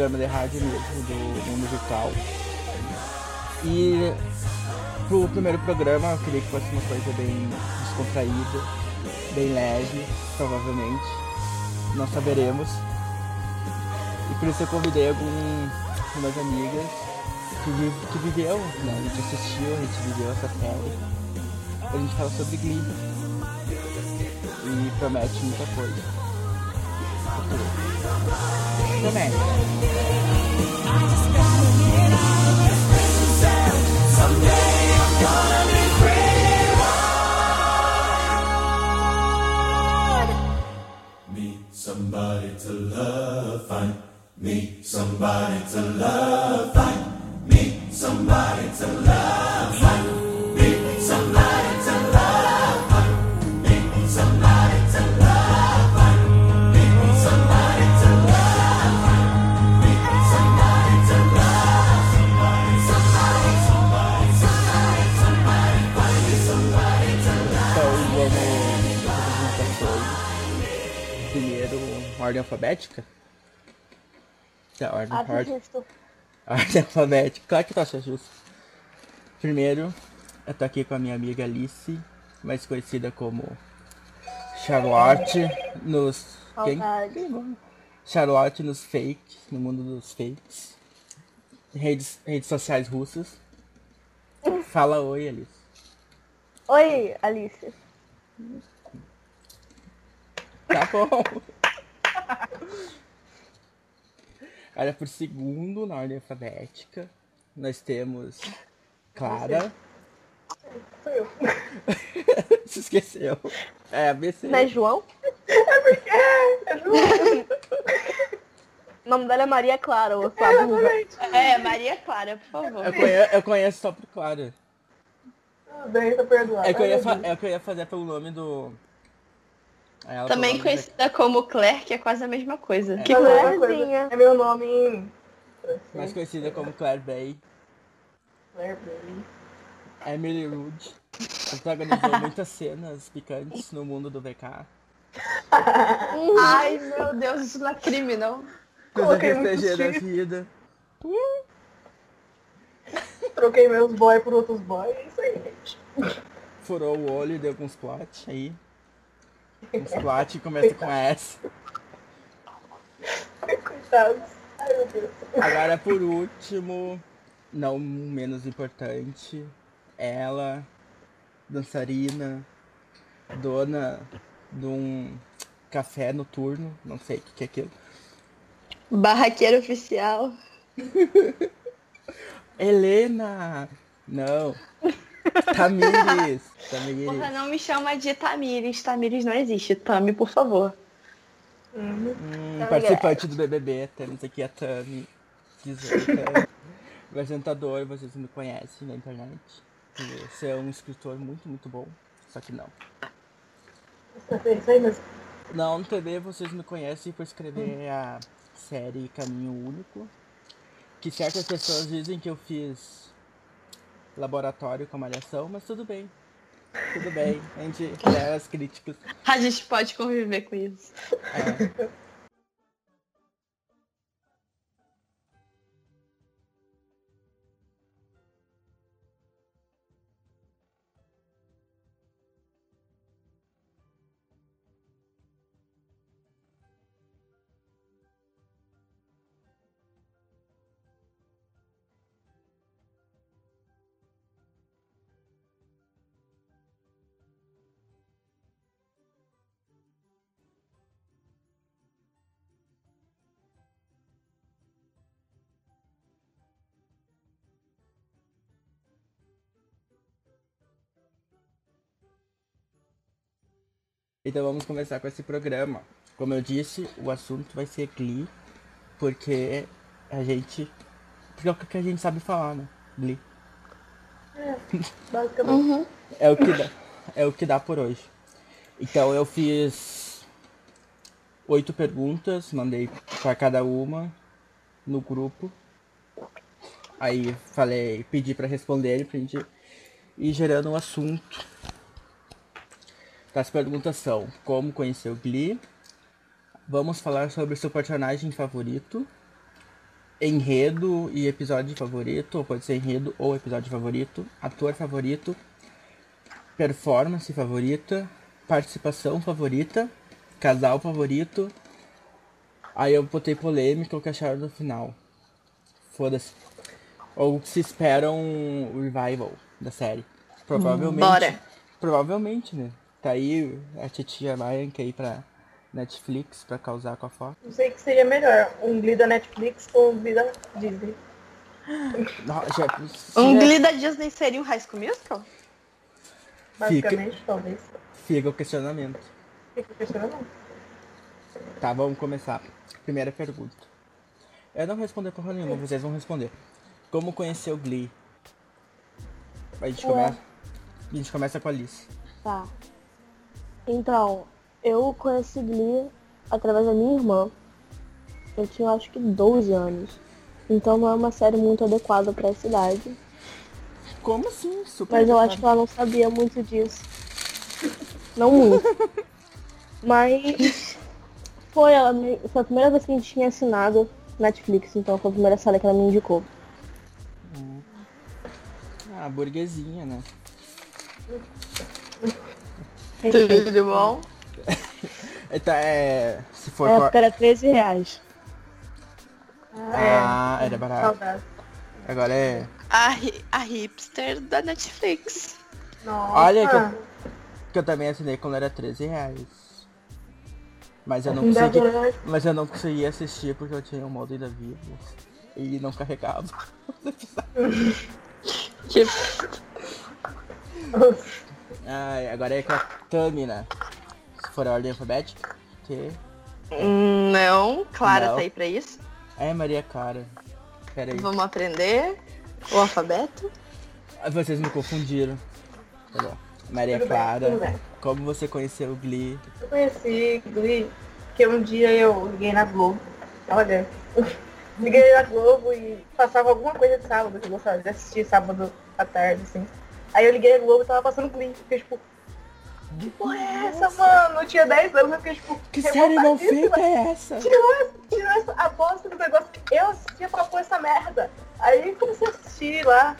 programa de rádio mesmo, do mundo virtual. E pro primeiro programa eu queria que fosse uma coisa bem descontraída, bem leve, provavelmente. Não saberemos. E por isso eu convidei algumas amigas que, que viveu, né? A gente assistiu, a gente viveu essa série. A gente fala sobre Glee. E promete muita coisa. Promete. Somebody to love, somebody to love, find me somebody to love, ordem alfabética? Tá, ordem, Acho ordem, justo. ordem alfabética. Claro que tu acha justo. Primeiro, eu tô aqui com a minha amiga Alice, mais conhecida como Charlotte nos. Quem? Saudade. Charlotte nos fakes, no mundo dos fakes. Redes, redes sociais russas. Fala oi, Alice. Oi, Alice. Tá bom. Olha, por segundo, na ordem alfabética, nós temos Clara. Sou eu. Se esqueceu. É, ABC. Não é João? É, Ju, O nome dela é Maria Clara, ou exatamente. É, Maria Clara, por favor. Eu conheço, eu conheço só por Clara. Tudo bem, tá perdoado. É que eu ia, fa- é que eu ia fazer pelo nome do. Também nome conhecida como Claire, que é quase a mesma coisa. Que é coisa. Clairezinha. É meu nome mais conhecida como Claire Bay. Claire Bailey. Emily Rude. Protagonizou muitas cenas picantes no mundo do VK. Ai, meu Deus, isso não é crime, não. Coisa RPG da vida. Troquei meus boys por outros boys. É isso aí, gente. Furou o olho e deu com uns plot aí. Plot que começa com S. Coitados. Ai, meu Deus. Agora por último, não menos importante, ela, dançarina, dona de um café noturno, não sei o que, que é aquilo. Barraqueiro oficial. Helena! Não! Tamires! Tamires! Porra, não me chama de Tamires. Tamires não existe. Tami, por favor. Hum, Hum, participante do BBB, temos aqui a Tami, 18 anos. apresentador, vocês me conhecem na internet. Você é um escritor muito, muito bom, só que não. é mesmo. Não, no TV vocês me conhecem por escrever a série Caminho Único. Que certas pessoas dizem que eu fiz laboratório com malhação, mas tudo bem. Tudo bem, a gente leva as críticas. A gente pode conviver com isso. É. Então vamos começar com esse programa. Como eu disse, o assunto vai ser Glee, porque a gente. Porque é o que a gente sabe falar, né? Glee. Basicamente. É o que dá, é o que dá por hoje. Então eu fiz oito perguntas, mandei para cada uma no grupo. Aí falei, pedi para responder pra gente ir gerando um assunto. As perguntas são: Como conheceu Glee? Vamos falar sobre seu personagem favorito, enredo e episódio favorito, ou pode ser enredo ou episódio favorito, ator favorito, performance favorita, participação favorita, casal favorito. Aí eu botei polêmica, o que acharam no final. Foda-se. Ou se espera um revival da série. Provavelmente. Bora. Provavelmente, né? Tá aí a titia Ryan que aí pra Netflix pra causar com a foto. Não sei o que seria melhor, um Glee da Netflix ou um Glee da Disney. Não, já- se Um já- Glee da Disney seria um High School Musical? Basicamente, talvez. Fica o questionamento. Fica questionando. Tá, vamos começar. Primeira pergunta. Eu não vou responder porra nenhuma, vocês vão responder. Como conheceu Glee? A gente Ué. começa. A gente começa com a Alice. Tá. Então, eu conheci Glee através da minha irmã. Eu tinha acho que 12 anos. Então não é uma série muito adequada pra essa idade. Como assim? Super Mas eu adequado. acho que ela não sabia muito disso. Não muito. Mas foi, ela me- foi a primeira vez que a gente tinha assinado Netflix, então foi a primeira série que ela me indicou. Ah, burguesinha, né? Tudo bom? Então, é. Se for. Na época era 13 reais. Ah, era barato. Saudade. Agora é. A, a hipster da Netflix. Nossa. Olha que eu, que eu também assinei quando era 13 reais. Mas eu não Ainda consegui. Mas eu não consegui assistir porque eu tinha o modo da vida. E não carregava. Tipo, Ai, agora é com a Tamina. Se for a ordem alfabética. T. não, Clara Não. tá aí pra isso. É Maria Clara. Pera aí. Vamos aprender o alfabeto. Ah, Vocês me confundiram. Lá. Maria Tudo bem, Clara. tudo bem. Como você conheceu o Glee? Eu conheci Glee, que um dia eu liguei na Globo. Olha, liguei na Globo e passava alguma coisa de sábado que eu gostava de assistir sábado à tarde, assim. Aí eu liguei na Globo e tava passando Glee. Fiquei tipo, que porra é essa, mano? Eu tinha 10 anos, eu fiquei tipo, Que série mal feita é essa? Tirou essa, tirou essa, a bosta do negócio eu assistia pra pôr essa merda. Aí comecei a assistir lá,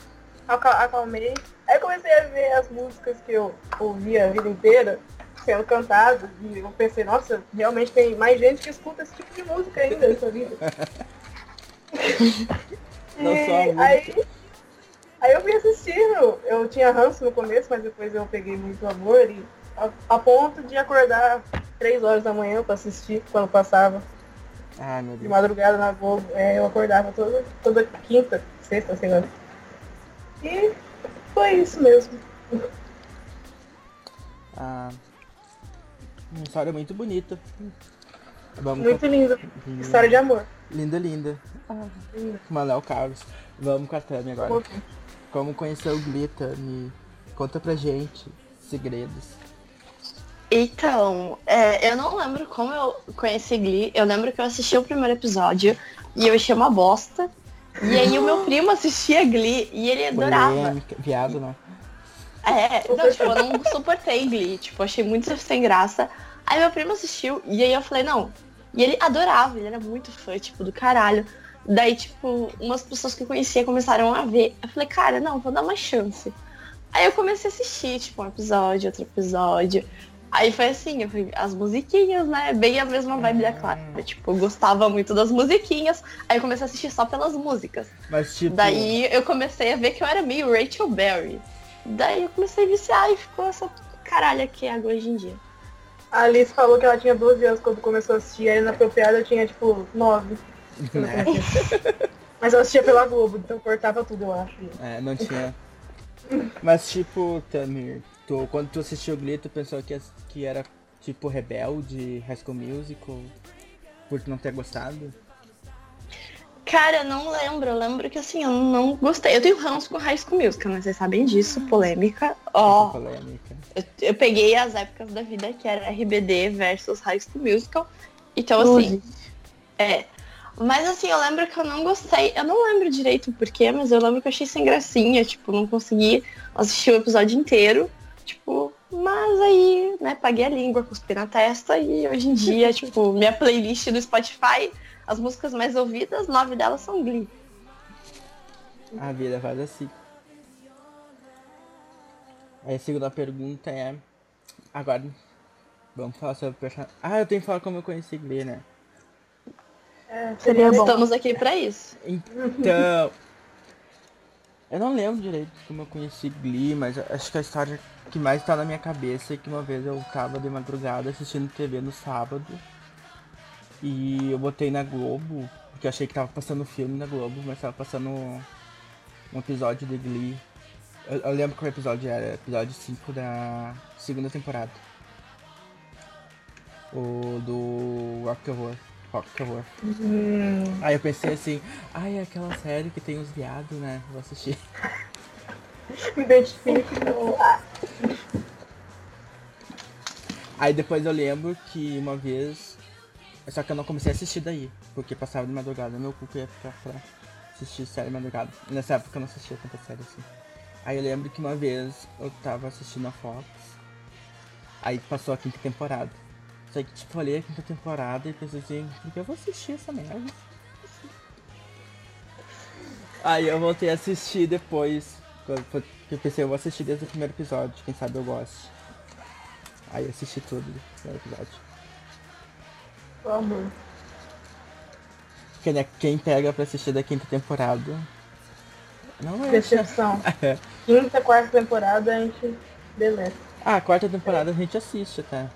acal- acalmei. Aí comecei a ver as músicas que eu ouvia a vida inteira sendo cantadas. E eu pensei, nossa, realmente tem mais gente que escuta esse tipo de música ainda nessa vida. Não E só a aí, aí eu fui assistindo. Eu tinha ranço no começo, mas depois eu peguei muito amor e a, a ponto de acordar três horas da manhã pra assistir quando passava meu de madrugada na Globo. É, eu acordava toda, toda quinta, sexta, sei lá. E foi isso mesmo. Ah, uma história muito bonita. Vamos Muito lindo. com... História de amor. Linda, linda. Linda. Manuel Carlos. Vamos com a Tami agora. Como conheceu o Glee, Tami? Conta pra gente segredos. Então, é, eu não lembro como eu conheci Glee. Eu lembro que eu assisti o primeiro episódio e eu achei uma bosta. E aí o meu primo assistia Glee e ele adorava. Polêmica. Viado, né? É, não, tipo, eu não suportei Glee, tipo, achei muito sem graça. Aí meu primo assistiu e aí eu falei, não. E ele adorava, ele era muito fã, tipo, do caralho. Daí, tipo, umas pessoas que eu conhecia começaram a ver. Eu falei, cara, não, vou dar uma chance. Aí eu comecei a assistir, tipo, um episódio, outro episódio. Aí foi assim, eu fui, as musiquinhas, né? Bem a mesma vibe da Clara. Tipo, eu gostava muito das musiquinhas. Aí eu comecei a assistir só pelas músicas. Mas tipo. Daí eu comecei a ver que eu era meio Rachel Berry. Daí eu comecei a viciar e ficou essa caralha que é hoje em dia. A Alice falou que ela tinha 12 anos quando começou a assistir, aí na apropriada eu tinha tipo 9. Né? Mas eu assistia pela Globo, então cortava tudo, eu acho. É, não tinha. Mas tipo, Tamir, tu, quando tu assistiu Glee, tu pensou que, que era tipo rebelde, High School Musical, por tu não ter gostado? Cara, eu não lembro. Eu lembro que assim, eu não gostei. Eu tenho ranço com High School Musical, mas vocês sabem disso, polêmica. Ó, Essa polêmica. eu, eu peguei as épocas da vida que era RBD versus High School Musical. Então, assim, é. Mas assim, eu lembro que eu não gostei. Eu não lembro direito o porquê, mas eu lembro que eu achei sem gracinha. Tipo, não consegui assistir o episódio inteiro. Tipo, Mas aí, né, paguei a língua, cuspi na testa e hoje em dia, tipo, minha playlist do Spotify, as músicas mais ouvidas, nove delas são Glee. A vida faz assim. Aí a segunda pergunta é. Agora. Vamos falar sobre o personagem. Ah, eu tenho que falar como eu conheci Glee, né? É, Seria bom. Estamos aqui pra isso. Então. Eu não lembro direito como eu conheci Glee, mas acho que a história que mais tá na minha cabeça é que uma vez eu tava de madrugada assistindo TV no sábado. E eu botei na Globo, porque eu achei que tava passando filme na Globo, mas tava passando um episódio de Glee. Eu, eu lembro qual episódio era, episódio 5 da segunda temporada. O do Rock Horror. Rock Horror. Hum, Aí eu pensei assim, ai, é aquela série que tem os viados, né? Vou assistir. me identifico. Aí depois eu lembro que uma vez. Só que eu não comecei a assistir daí, porque passava de madrugada, meu cu que ia ficar pra assistir série de madrugada. Nessa época eu não assistia tanta série assim. Aí eu lembro que uma vez eu tava assistindo a Fox, aí passou a quinta temporada. Só que tipo, olhei a quinta temporada e pensei assim, por que eu vou assistir essa merda? Aí eu voltei a assistir depois. quando Eu pensei, eu vou assistir desde o primeiro episódio, quem sabe eu goste. Aí eu assisti tudo do primeiro episódio. Amor. Quem, é, quem pega pra assistir da quinta temporada. Não é. Decepção. É. Quinta, quarta temporada a gente deleta. Ah, a quarta temporada a gente assiste até.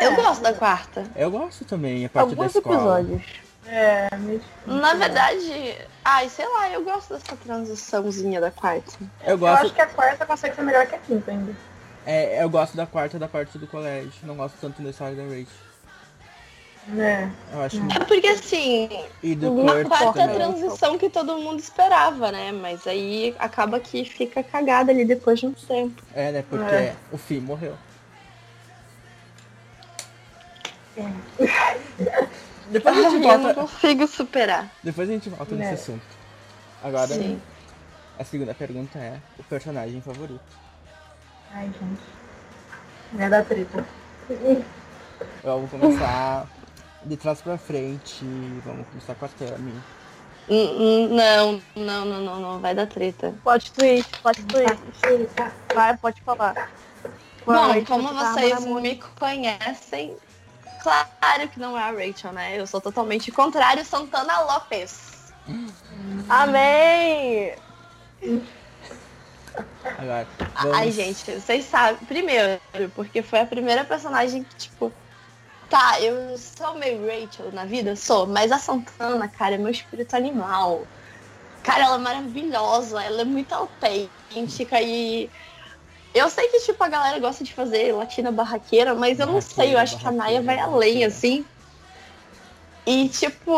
Eu gosto da quarta. Eu gosto também, a parte Alguns da escola. episódios. É, meio Na verdade, ai, sei lá, eu gosto dessa transiçãozinha da quarta. Eu Eu gosto, acho que a quarta consegue ser melhor que a quinta ainda. é, eu gosto da quarta da parte do colégio. Não gosto tanto da história da Rachel. É. Eu acho É porque assim, E do uma Kurt quarta é a transição que todo mundo esperava, né? Mas aí acaba que fica cagada ali depois de um tempo. É, né? Porque É. o Finn morreu. Depois a gente Eu não volta. consigo superar. Depois a gente volta É. nesse assunto. Agora, Sim. a segunda pergunta é o personagem favorito. Ai, gente. Não é da treta. Vamos começar de trás pra frente. Vamos começar com a Tami. Hum, hum, Não, não, não, não, não, vai dar treta. Plot twist, plot twist. Vai, pode falar. Bom, Vai, como você tá vocês me conhecem, claro que não é a Rachel, né? Eu sou totalmente contrário, Santana Lopes. Amém! Agora, vamos... Ai, gente, vocês sabem. Primeiro, porque foi a primeira personagem que, tipo. Tá, eu sou meio Rachel na vida, sou, mas a Santana, cara, é meu espírito animal. Cara, ela é maravilhosa, ela é muito autêntica e. Eu sei que, tipo, a galera gosta de fazer latina barraqueira, mas eu não sei, eu acho que a Naya vai barraqueira, além, barraqueira. assim. E, tipo,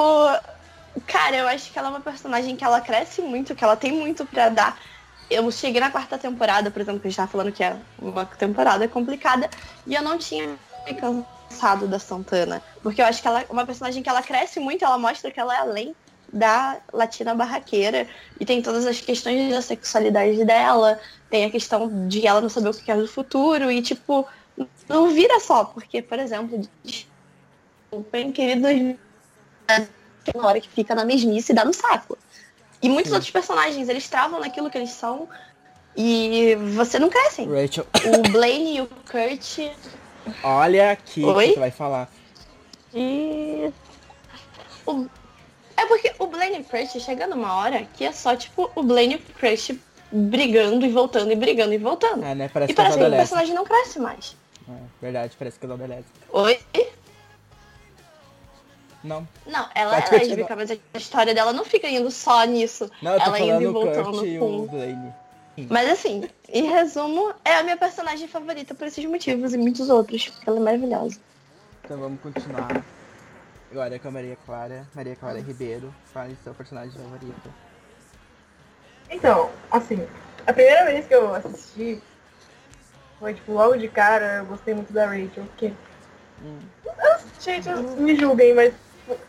cara, eu acho que ela é uma personagem que ela cresce muito, que ela tem muito pra dar. Eu cheguei na quarta temporada, por exemplo, que a gente tava falando que é uma temporada complicada, e eu não tinha me cansado da Santana. Porque eu acho que ela é uma personagem que ela cresce muito, ela mostra que ela é além da latina barraqueira. E tem todas as questões da sexualidade dela, tem a questão de ela não saber o que quer do futuro, e tipo, não vira só, porque, por exemplo, o bem querido tem uma hora que fica na mesmice e dá no saco. E muitos Sim. outros personagens, eles travam naquilo que eles são e você não cresce. Rachel, O Blaine e o Kurt. olha aqui o Oi? que tu vai falar. E o- É porque o Blaine e o Kurt chega numa hora que é só tipo o Blaine e o Kurt brigando e voltando e brigando e voltando. É, né? Parece e que parece que o personagem não cresce mais. É, verdade, parece que é lésbica. Oi? Não, Não, ela Pode é mas a história dela não fica indo só nisso. não, Ela indo e voltando e com-. Mas assim, em resumo, é a minha personagem favorita por esses motivos e muitos outros, porque ela é maravilhosa. Então vamos continuar. Agora é com a Maria Clara. Maria Clara Ribeiro. Fale seu personagem favorito. Então, assim, a primeira vez que eu assisti foi, tipo, logo de cara, eu gostei muito da Rachel, porque... Hum. Gente, me julguem, mas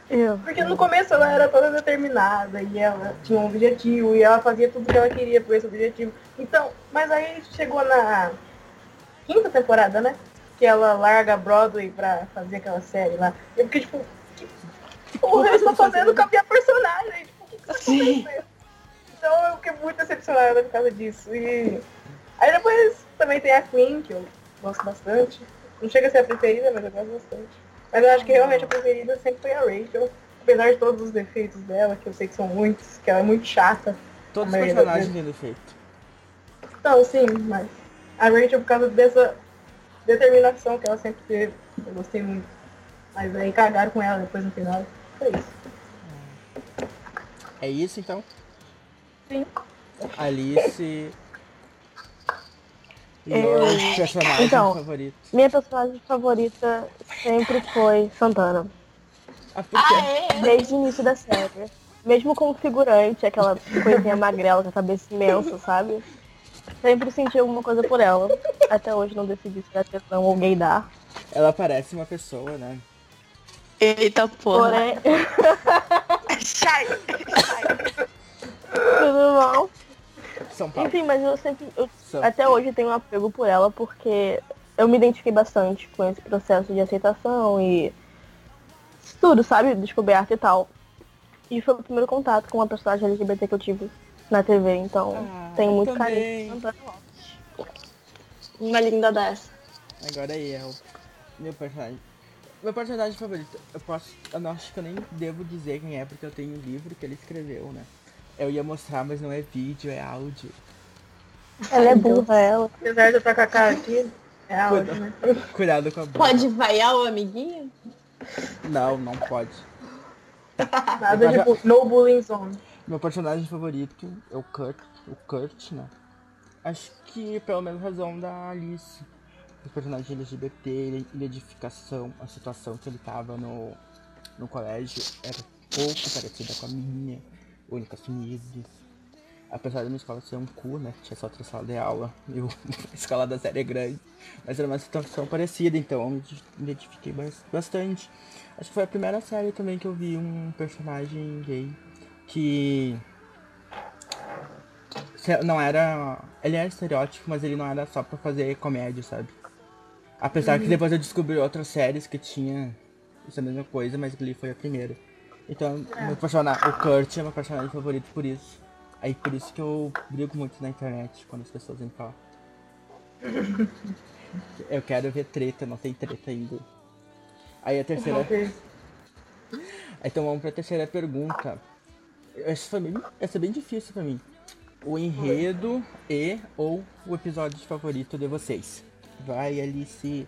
eu. Porque no começo ela era toda determinada e ela tinha um objetivo e ela fazia tudo que ela queria por esse objetivo. Então, mas aí chegou na quinta temporada, né? Que ela larga Broadway pra fazer aquela série lá. Eu fiquei tipo, que porra eles estão fazendo com a minha personagem? Tipo, o que, que tá acontecendo? Então eu fiquei muito decepcionada por causa disso. E aí depois também tem a Queen, que eu gosto bastante. Não chega a ser a preferida, mas eu gosto bastante. Mas eu acho que realmente a preferida sempre foi a Rachel. Apesar de todos os defeitos dela, que eu sei que são muitos, que ela é muito chata. Todos os personagens têm defeito. Então, sim, mas a Rachel, por causa dessa determinação que ela sempre teve, eu gostei muito. Mas aí cagaram com ela depois no final. Foi isso. É isso então? Sim. Alice. Eu- Your personagem Então. favorito. Minha personagem favorita sempre foi Santana. Ah, é? Desde o início da série. Mesmo como figurante, aquela coisinha magrela com a cabeça imensa, sabe? Sempre senti alguma coisa por ela. Até hoje não decidi se é tesão ou gaydar. Ela parece uma pessoa, né? Eita porra. Porém, Sai! Tudo bom. São Paulo. Enfim, mas eu sempre. eu até hoje tenho um apego por ela porque eu me identifiquei bastante com esse processo de aceitação e tudo, sabe? Descoberta e tal. E foi o primeiro contato com uma personagem LGBT que eu tive na TV, então Ah, tenho eu muito também. carinho. Uma linda dessa. Agora aí é o meu personagem. Meu personagem favorito, eu posso. Eu não acho que eu nem devo dizer quem é, porque eu tenho um livro que ele escreveu, né? Eu ia mostrar, mas não é vídeo, é áudio. Ela é burra, ela. Apesar de eu estar com a cara aqui, é áudio, né? Cuidado com a boca. Pode vaiar o amiguinho? Não, não pode. Nada de bu- no bullying zone. Meu personagem favorito é o Kurt, o Kurt, né? Acho que pela mesma razão da Alice. O personagem LGBT, ele- identificação, a situação que ele tava no, no colégio era pouco parecida com a minha, única assumido. Apesar da minha escola ser um cu, né? Tinha só três salas de aula e a escola da série é grande. Mas era uma situação parecida, então eu me identifiquei bas- bastante. Acho que foi a primeira série também que eu vi um personagem gay que não era. Ele era estereótipo, mas ele não era só pra fazer comédia, sabe? Apesar que depois eu descobri outras séries que tinha essa mesma coisa, mas Glee foi a primeira. Então, meu personagem, o Kurt é meu personagem favorito por isso. Aí por isso que eu brigo muito na internet quando as pessoas falar. Eu quero ver treta, não tem treta ainda. Aí a terceira. Então vamos pra terceira pergunta. Essa, foi bem, essa é bem difícil pra mim. O enredo e ou o episódio favorito de vocês. Vai, Alice.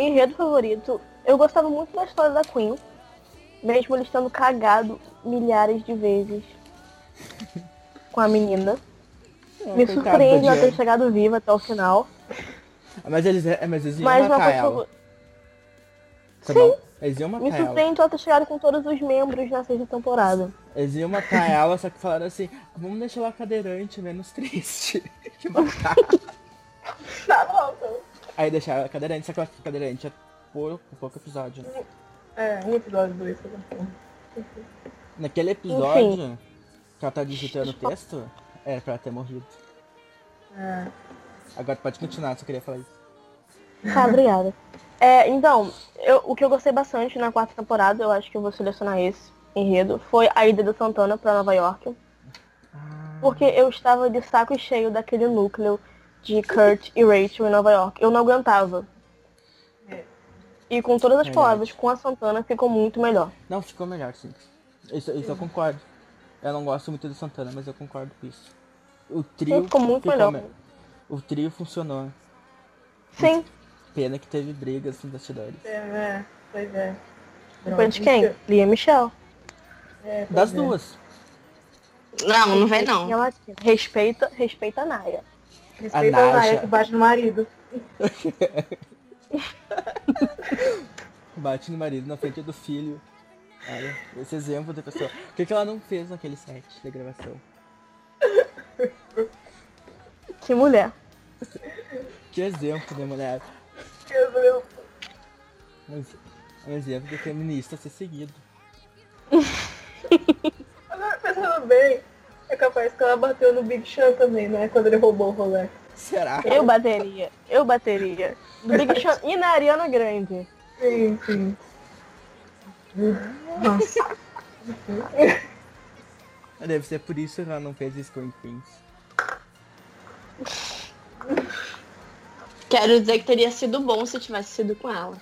Enredo favorito. Eu gostava muito da história da Queen. Mesmo eles tendo cagado milhares de vezes com a menina. Me coitada surpreende ela ter chegado viva até o final. Mas eles, é, mas eles iam Mas matar ela. Tá Sim. bom? Eles iam Me matar ela. surpreende ela ter chegado com todos os membros na sexta temporada. Eles iam matar ela, só que falaram assim, vamos deixar ela cadeirante, menos triste. que matar. Tá bom, então. Aí deixaram ela cadeirante, só que fica cadeirante é por pouco episódio. né? É, um episódio, dois, tá bom. Naquele episódio que ela tá digitando o texto, era pra ela ter morrido. É. Agora pode continuar, só queria falar isso. Tá, obrigada. É, então, eu- o que eu gostei bastante na quarta temporada, eu acho que eu vou selecionar esse enredo, foi a ida do Santana pra Nova York. Porque eu estava de saco cheio daquele núcleo de Kurt e Rachel em Nova York. Eu não aguentava. É. E com todas as Verdade. palavras, com a Santana ficou muito melhor. Não, ficou melhor, sim. Isso, isso eu concordo. Eu não gosto muito do Santana, mas eu concordo com isso. O trio ficou muito melhor. me- O trio funcionou. Sim, Pena que teve brigas nos bastidores. É, é, pois é. depois de quem? Lia Michelle. É, Das é. duas. Não, não vem Em não. Respeita, respeita a Naya. Respeita A Naya que bate no marido. Bate no marido na frente do filho. Olha, esse exemplo da pessoa. O que, que ela não fez naquele set da gravação? Que mulher. Que exemplo, né, mulher? Meu Deus. Um, ex- exemplo de feminista a ser seguido. Agora, pensando bem, é capaz que ela bateu no Big Sean também, né? Quando ele roubou o Rolex. Será? Eu bateria. Eu bateria. Do Big Sean e na Ariana Grande. Sim, sim. Nossa. Deve ser por isso que ela não fez isso com o Queens. Quero dizer que teria sido bom se tivesse sido com ela.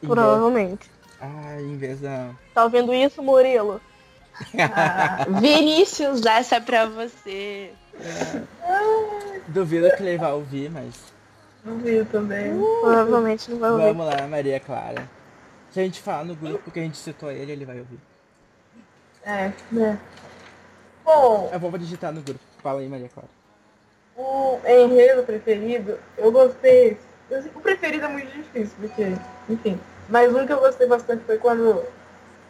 Provavelmente. Ah, em vez da. Tá ouvindo isso, Murilo? Ah, Vinícius, essa é pra você. Duvido que ele vai ouvir, mas. duvido também. Provavelmente não vai ouvir. Vamos lá, Maria Clara. Se a gente falar no grupo que a gente citou ele, ele vai ouvir. É, né? Bom, Eu vou digitar no grupo. Fala aí, Maria Clara. o enredo preferido, eu gostei. o preferido é muito difícil, porque, enfim. Mas um que eu gostei bastante foi quando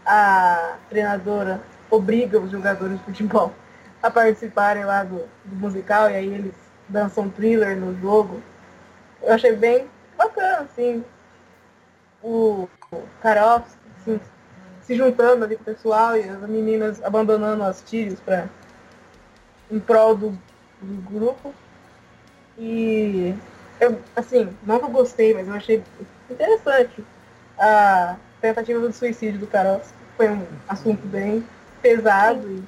a treinadora obriga os jogadores de futebol a participarem lá do, do musical e aí eles dançam thriller no jogo. Eu achei bem bacana, assim. O, Karovski, assim, se juntando ali com o pessoal e as meninas abandonando as tiras pra, em prol do, do grupo. E eu, assim, não que eu gostei, mas eu achei interessante a tentativa do suicídio do Karovski. Foi um assunto bem pesado e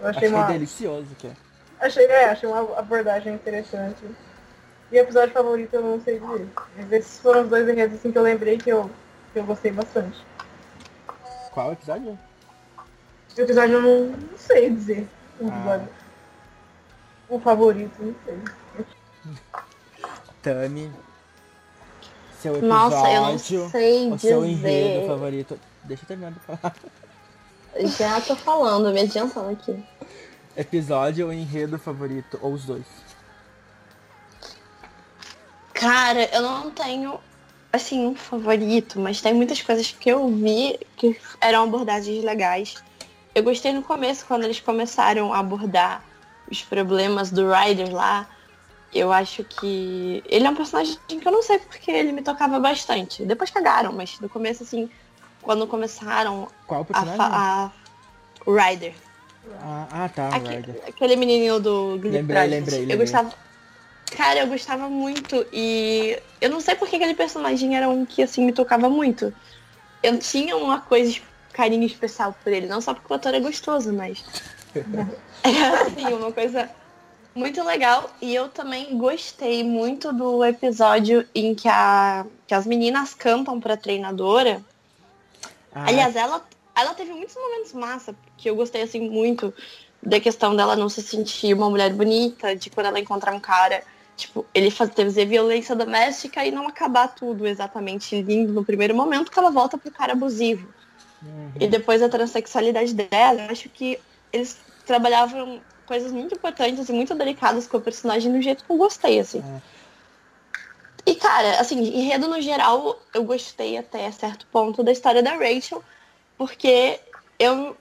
eu achei, Achei uma. delicioso que é. Achei, é, achei uma abordagem interessante. E episódio favorito eu não sei dizer. Mas esses foram os dois enredos assim, que eu lembrei que eu, que eu gostei bastante. Qual episódio? O episódio eu não, não sei dizer. O, Ah. o favorito, não sei. Tami. Seu episódio. Nossa, eu não sei o seu enredo dizer. favorito. Deixa eu terminar de falar. Já tô falando, me adiantando aqui. Episódio ou enredo favorito, ou os dois. Cara, eu não tenho, assim, um favorito, mas tem muitas coisas que eu vi que eram abordagens legais. Eu gostei no começo, quando eles começaram a abordar os problemas do Ryder lá. Eu acho que ele é um personagem que eu não sei porque ele me tocava bastante. Depois cagaram, mas no começo, assim, quando começaram Qual a, personagem? a o Ryder. Ah, ah, tá, Aque- Ryder. aquele menininho do Glee Lembrei, Project. lembrei, Eu lembrei. gostava. Cara, eu gostava muito e eu não sei porque aquele personagem era um que assim me tocava muito. Eu tinha uma coisa, carinho especial por ele, não só porque o ator é gostoso, mas era assim, uma coisa muito legal. E eu também gostei muito do episódio em que, a, que as meninas cantam pra treinadora. Ah, Aliás, ela, ela teve muitos momentos massa, que eu gostei assim muito da questão dela não se sentir uma mulher bonita, de quando ela encontrar um cara, tipo, ele faz, teve violência doméstica e não acabar tudo exatamente lindo no primeiro momento, que ela volta pro cara abusivo. uhum. E depois a transexualidade dela, eu acho que eles trabalhavam coisas muito importantes e muito delicadas com o personagem do jeito que eu gostei, assim. É. E, cara, assim, enredo no geral, eu gostei até certo ponto da história da Rachel, porque eu,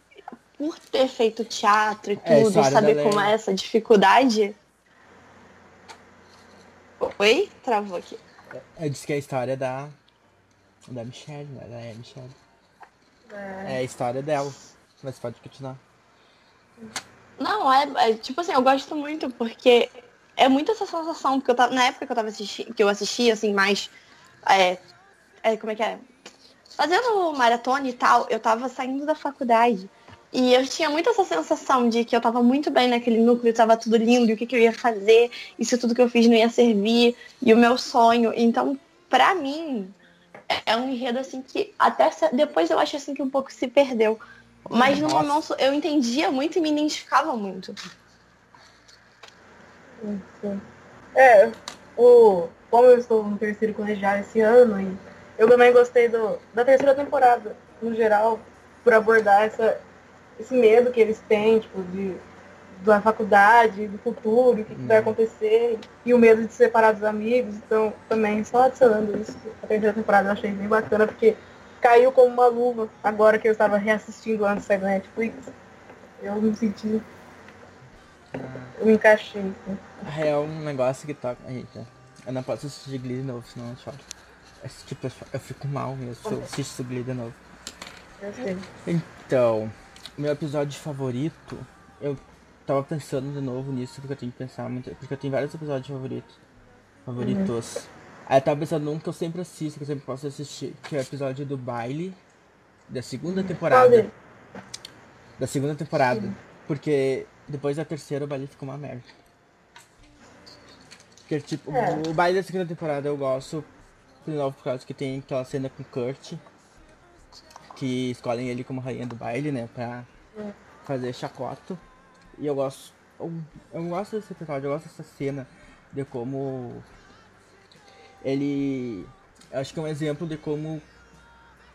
por ter feito teatro e É, tudo, história saber é- como é essa dificuldade. Oi? Travou aqui. Eu disse que é a história da. Da Michelle, né? Da é, Michelle. É a história dela. Mas pode continuar. Não, é, é, tipo assim, eu gosto muito porque é muito essa sensação, porque eu tava, na época que eu tava assistindo, que eu assistia, assim, mais. É, é, como é que é? Fazendo maratona e tal, eu tava saindo da faculdade. E eu tinha muito essa sensação de que eu tava muito bem naquele núcleo, tava tudo lindo, e o que, que eu ia fazer, e se tudo que eu fiz não ia servir, e o meu sonho. Então, pra mim, é- um enredo assim que até depois eu acho assim que um pouco se perdeu. Mas no Nossa. momento eu entendia muito e me identificava muito. Sim. É, o, como eu estou no terceiro colegial esse ano, e eu também gostei do, da terceira temporada, no geral, por abordar essa, esse medo que eles têm, tipo, de da faculdade, do futuro, o que, que vai acontecer, e o medo de se separar dos amigos, então também só adicionando isso, a terceira temporada eu achei bem bacana, porque caiu como uma luva agora que eu estava reassistindo antes da Netflix. Eu me senti. Eu me encaixei. Assim. É um negócio que toca. Eita, eu não posso assistir Glee de novo, senão eu choro. Esse tipo, eu fico mal mesmo se eu assisto Glee de novo. Eu sei. Então, meu episódio favorito, eu tava pensando de novo nisso, porque eu tenho que pensar muito. Porque eu tenho vários episódios favoritos. Favoritos. Aí eu tava pensando num que eu sempre assisto, que eu sempre posso assistir, que é o episódio do baile da segunda temporada. deles? Da segunda temporada. Porque depois da terceira o baile ficou uma merda. Porque tipo, É. o baile da segunda temporada eu gosto de novo por causa que tem aquela cena com o Kurt. Que escolhem ele como rainha do baile, né? Pra fazer chacota. E eu gosto. Eu, eu gosto desse episódio, eu gosto dessa cena de como ele. Eu acho que é um exemplo de como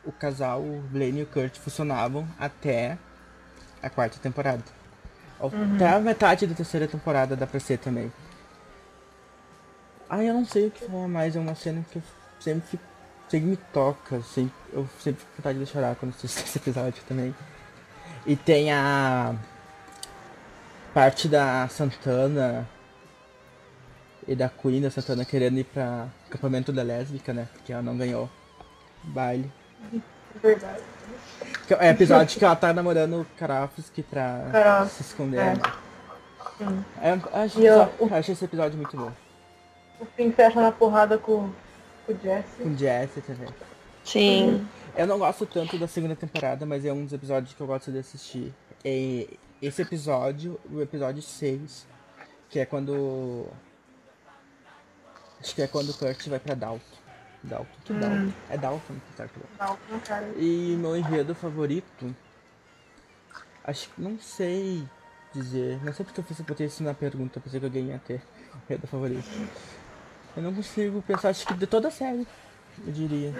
o casal Blaine e o Kurt funcionavam até a quarta temporada. Até a metade da terceira temporada dá pra ser também. Ah, eu não sei o que falar mais, é uma cena que eu sempre fico. Sempre me toca, sempre, eu sempre fico com vontade de chorar quando assisto esse episódio também. E tem a parte da Santana e da Queen da Santana querendo ir pra acampamento da lésbica, né? Porque ela não ganhou baile. Verdade. Que É episódio que ela tá namorando o Karafsky pra Karofsky, se esconder. é. É, eu acho, eu- acho esse episódio muito bom. O fim fecha na porrada com, com o Jesse. Com Jesse também. Sim. Eu não gosto tanto da segunda temporada, mas é um dos episódios que eu gosto de assistir. E esse episódio, o episódio 6, que é quando. Acho que é quando o Kurt vai pra Dalton. Dalton, que Dalton? É Dalton que tá aqui. Não, cara. E meu enredo favorito. Acho que não sei dizer. Não sei porque eu fiz botei isso na pergunta, pensei que alguém ia ter enredo favorito. Eu não consigo pensar, acho que de toda a série, eu diria.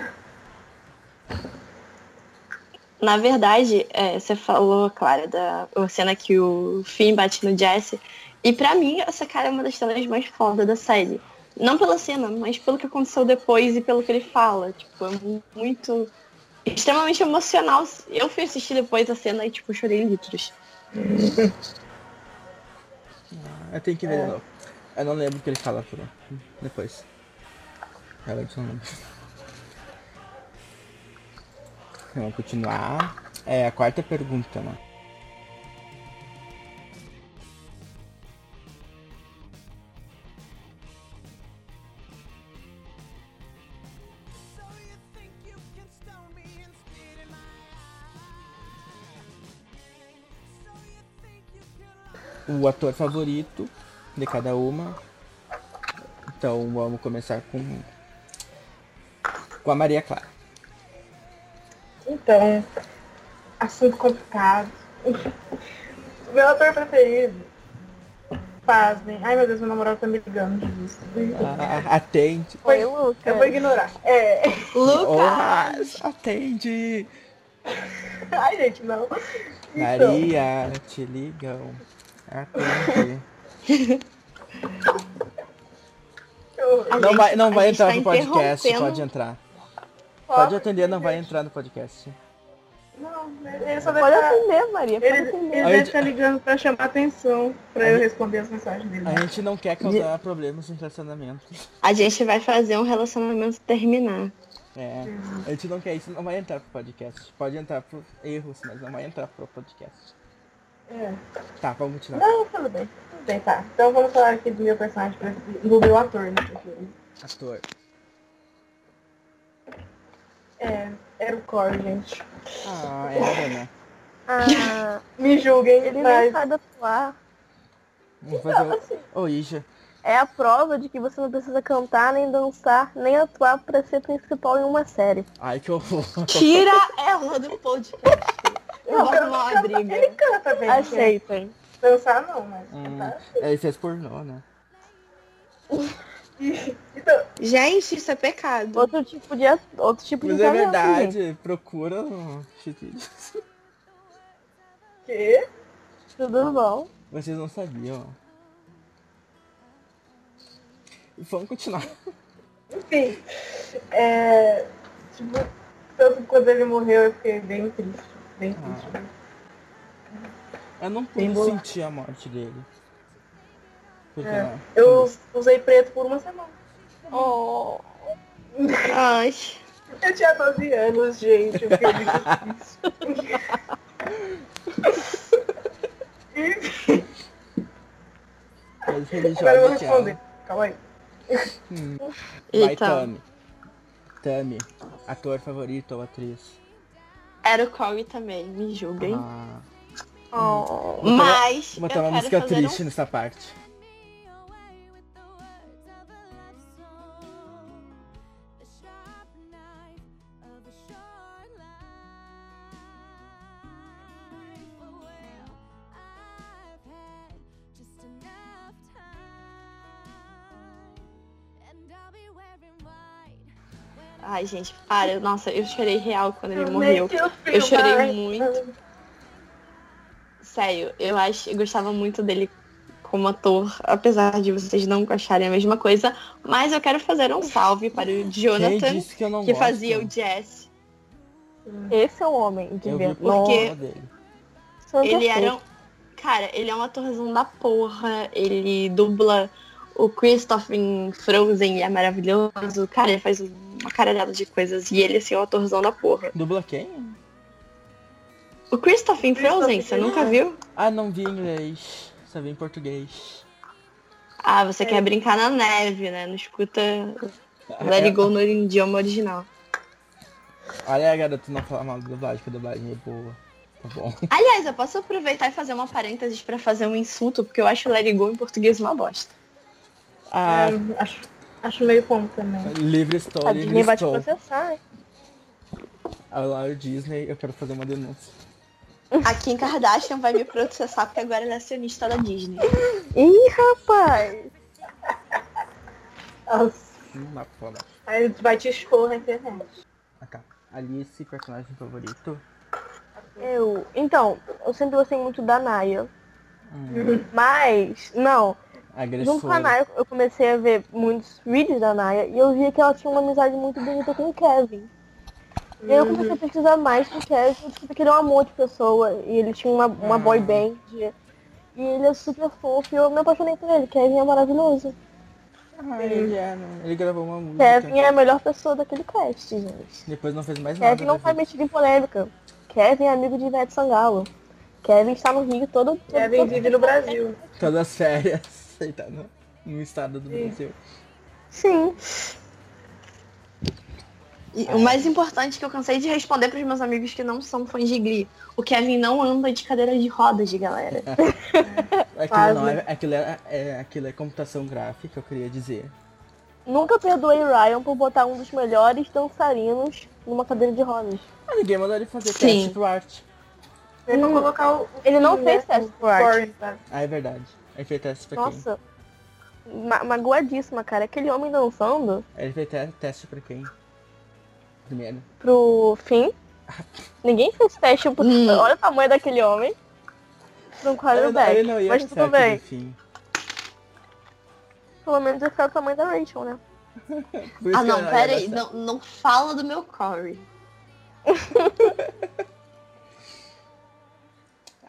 Na verdade, é, você falou, Clara, da cena que o Finn bate no Jesse. E pra mim, essa cara é uma das cenas mais fodas da série. Não pela cena, mas pelo que aconteceu depois e pelo que ele fala. Tipo, é mu- muito. extremamente emocional. Eu fui assistir depois a cena e, tipo, chorei litros. Eu tenho que ver de novo. Eu não lembro o que ele fala por depois. Não lembro. Vamos continuar. É a quarta pergunta, né? O ator favorito de cada uma. Então vamos começar com. Com a Maria Clara. Então, assunto complicado. Meu ator preferido. Pasmem. Ai meu Deus, meu namorado tá me ligando disso. Ah, atende. Oi, Eu vou Lucas. ignorar. É. Lucas! Oh, atende! Ai, gente, não. Então, Maria, te ligam. Não gente- vai, não vai gente entrar tá no podcast, pode entrar. Pode atender, não vai entrar no podcast. Não, ele só deve Pode estar. atender, Maria. Pode Ele, ele atender. Aí, deve estar ligando pra chamar atenção, pra eu responder as mensagens dele. A gente não quer causar problemas no relacionamento. A gente vai fazer um relacionamento terminar. É, a gente não quer isso, não vai entrar pro podcast. Pode entrar por erros, mas não vai entrar pro podcast. É. Tá, vamos continuar. Não, tudo bem. Tudo bem, tá. Então vamos falar aqui do meu personagem preferido. Do meu ator, né? Ator. É, era o Corey, gente. Ah, era, né? Ah, Me julguem, ele nem mas sabe atuar. Vamos fazer o... Ô, Ija. É a prova de que você não precisa cantar, nem dançar, nem atuar pra ser principal em uma série. Ai, que horror. Tira ela do podcast. Eu vou arrumar uma briga. ele canta bem. Aceitem. Dançar não, mas Hum, cantar. ele fez pornô, né? Então, Gente, isso é pecado. Outro tipo de, outro tipo Mas de é gente. verdade, procura no Xvideos. quê? Tudo bom? Vocês não sabiam. Vamos continuar. Enfim, é. Tipo, tanto que quando ele morreu eu fiquei bem triste. Bem triste. Ah. Eu não pude Bem sentir a morte dele. Porque É. Eu usei preto por uma semana. Oh, Ai. Eu tinha 12 anos, gente. Eu fiquei muito triste. Agora eu vou responder. Calma aí. Vai, Então, Tami. Tami, ator favorito ou atriz? Era o Corey também, me julguem. Ah, oh. Mas vou botar uma música triste um... nessa parte. Ai, gente, para. Nossa, eu chorei real quando ele Eu morreu. Eu chorei muito. Sério, eu acho, eu gostava muito dele como ator, apesar de vocês não acharem a mesma coisa. Mas eu quero fazer um salve para o Jonathan, disse que eu não que fazia o Jesse. Esse é o homem de por Porque- Ele era. um- Cara, ele é um atorzão da porra. Ele dubla o Christoph em Frozen é maravilhoso. Cara, ele faz uma caralhada de coisas. E ele, assim, é um atorzão da porra. Dubla quem? O Christoph em Frozen, você nunca viu? Ah, não vi em inglês. Só vi em português. Ah, você quer brincar na neve, né? Não escuta Let It Go no idioma original. Olha, garoto, não fala mal da dublagem, porque a dublagem é boa. Tá bom. Aliás, eu posso aproveitar e fazer uma parênteses pra fazer um insulto, porque eu acho Let It Go em português uma bosta. Ah, É, acho, acho meio como também. livre estou, A Disney vai te processar? Alô, Disney, eu quero fazer uma denúncia. A Kim Kardashian vai me processar porque agora ela é acionista da Disney. Ih, rapaz! Nossa. Aí vai te expor na internet. Ah, tá. Alice, personagem favorito. Eu. Então, eu sempre gostei muito da Naya. Hum, Mas, não. Junto com a agressora. Naya, eu comecei a ver muitos vídeos da Naya e eu via que ela tinha uma amizade muito bonita com o Kevin. E aí eu comecei a pesquisar mais do Kevin, eu descobri que ele é um amor de pessoa e ele tinha uma, uma boy band. E ele é super fofo e eu me apaixonei por ele. Kevin é maravilhoso. Ah, ele, é, né? ele gravou uma música. Kevin é a melhor pessoa daquele cast, gente. Depois não fez mais nada. Kevin não né, gente? metido em polêmica. Kevin é amigo de Ivete Sangalo. Kevin está no Rio todo. todo Kevin todo- vive no Brasil. Todas as férias. Ele tá no, no estado do Brasil. Sim. E o mais importante que eu cansei de responder pros meus amigos que não são fãs de Glee. O Kevin não anda de cadeira de rodas, galera. Aquilo, Quase. não é, aquilo, é, é, aquilo é computação gráfica, eu queria dizer. Nunca perdoei o Ryan por botar um dos melhores dançarinos numa cadeira de rodas. Ah, ninguém mandou ele fazer Sim. teste pro arte. Ele não colocar o. o Ele não fez né, teste pro arte. sabe? Ah, é verdade. Ele fez teste pra quem? Nossa. Ma magoadíssima, cara. Aquele homem dançando Ele fez te- teste pra quem? Primeiro. pro fim. Ninguém fez teste pro... Hum. Olha o tamanho daquele homem. Pra um quarterback. ele não ia Mas tudo bem. fim. Pelo menos ia ficar o tamanho da Rachel, né? Ah, não, pera aí. Não, não fala do meu Corey.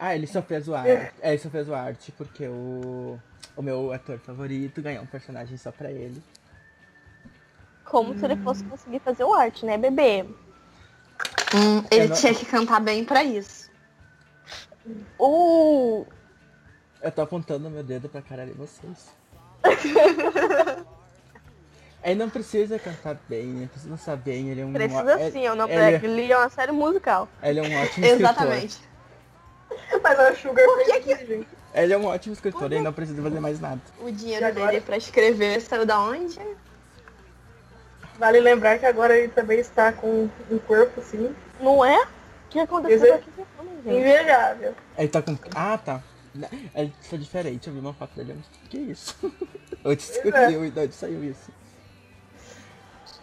Ah, ele só fez o arte. É, ele só fez o arte porque o, o meu ator favorito ganhou um personagem só pra ele. Como se ele fosse conseguir fazer o arte, né, bebê? Hum, ele Eu não- tinha que cantar bem pra isso. Uh! Eu tô apontando meu dedo pra cara de vocês. Ele não precisa cantar bem, não precisa bem, ele é um Precisa ele- sim, o nome ele, Glee é uma série musical. ele é um ótimo escritor. Exatamente. Mas a Sugar fez isso, gente. Ele é um ótimo escritor, ele não precisa fazer mais nada. O dinheiro agora? dele pra escrever saiu da onde? Vale lembrar que agora ele também está com um corpo, assim, Não é? O que aconteceu gente? invejável. Ele tá com. Ah, tá. Ele tá diferente, eu vi uma foto dele. Que isso? Onde e de onde saiu isso?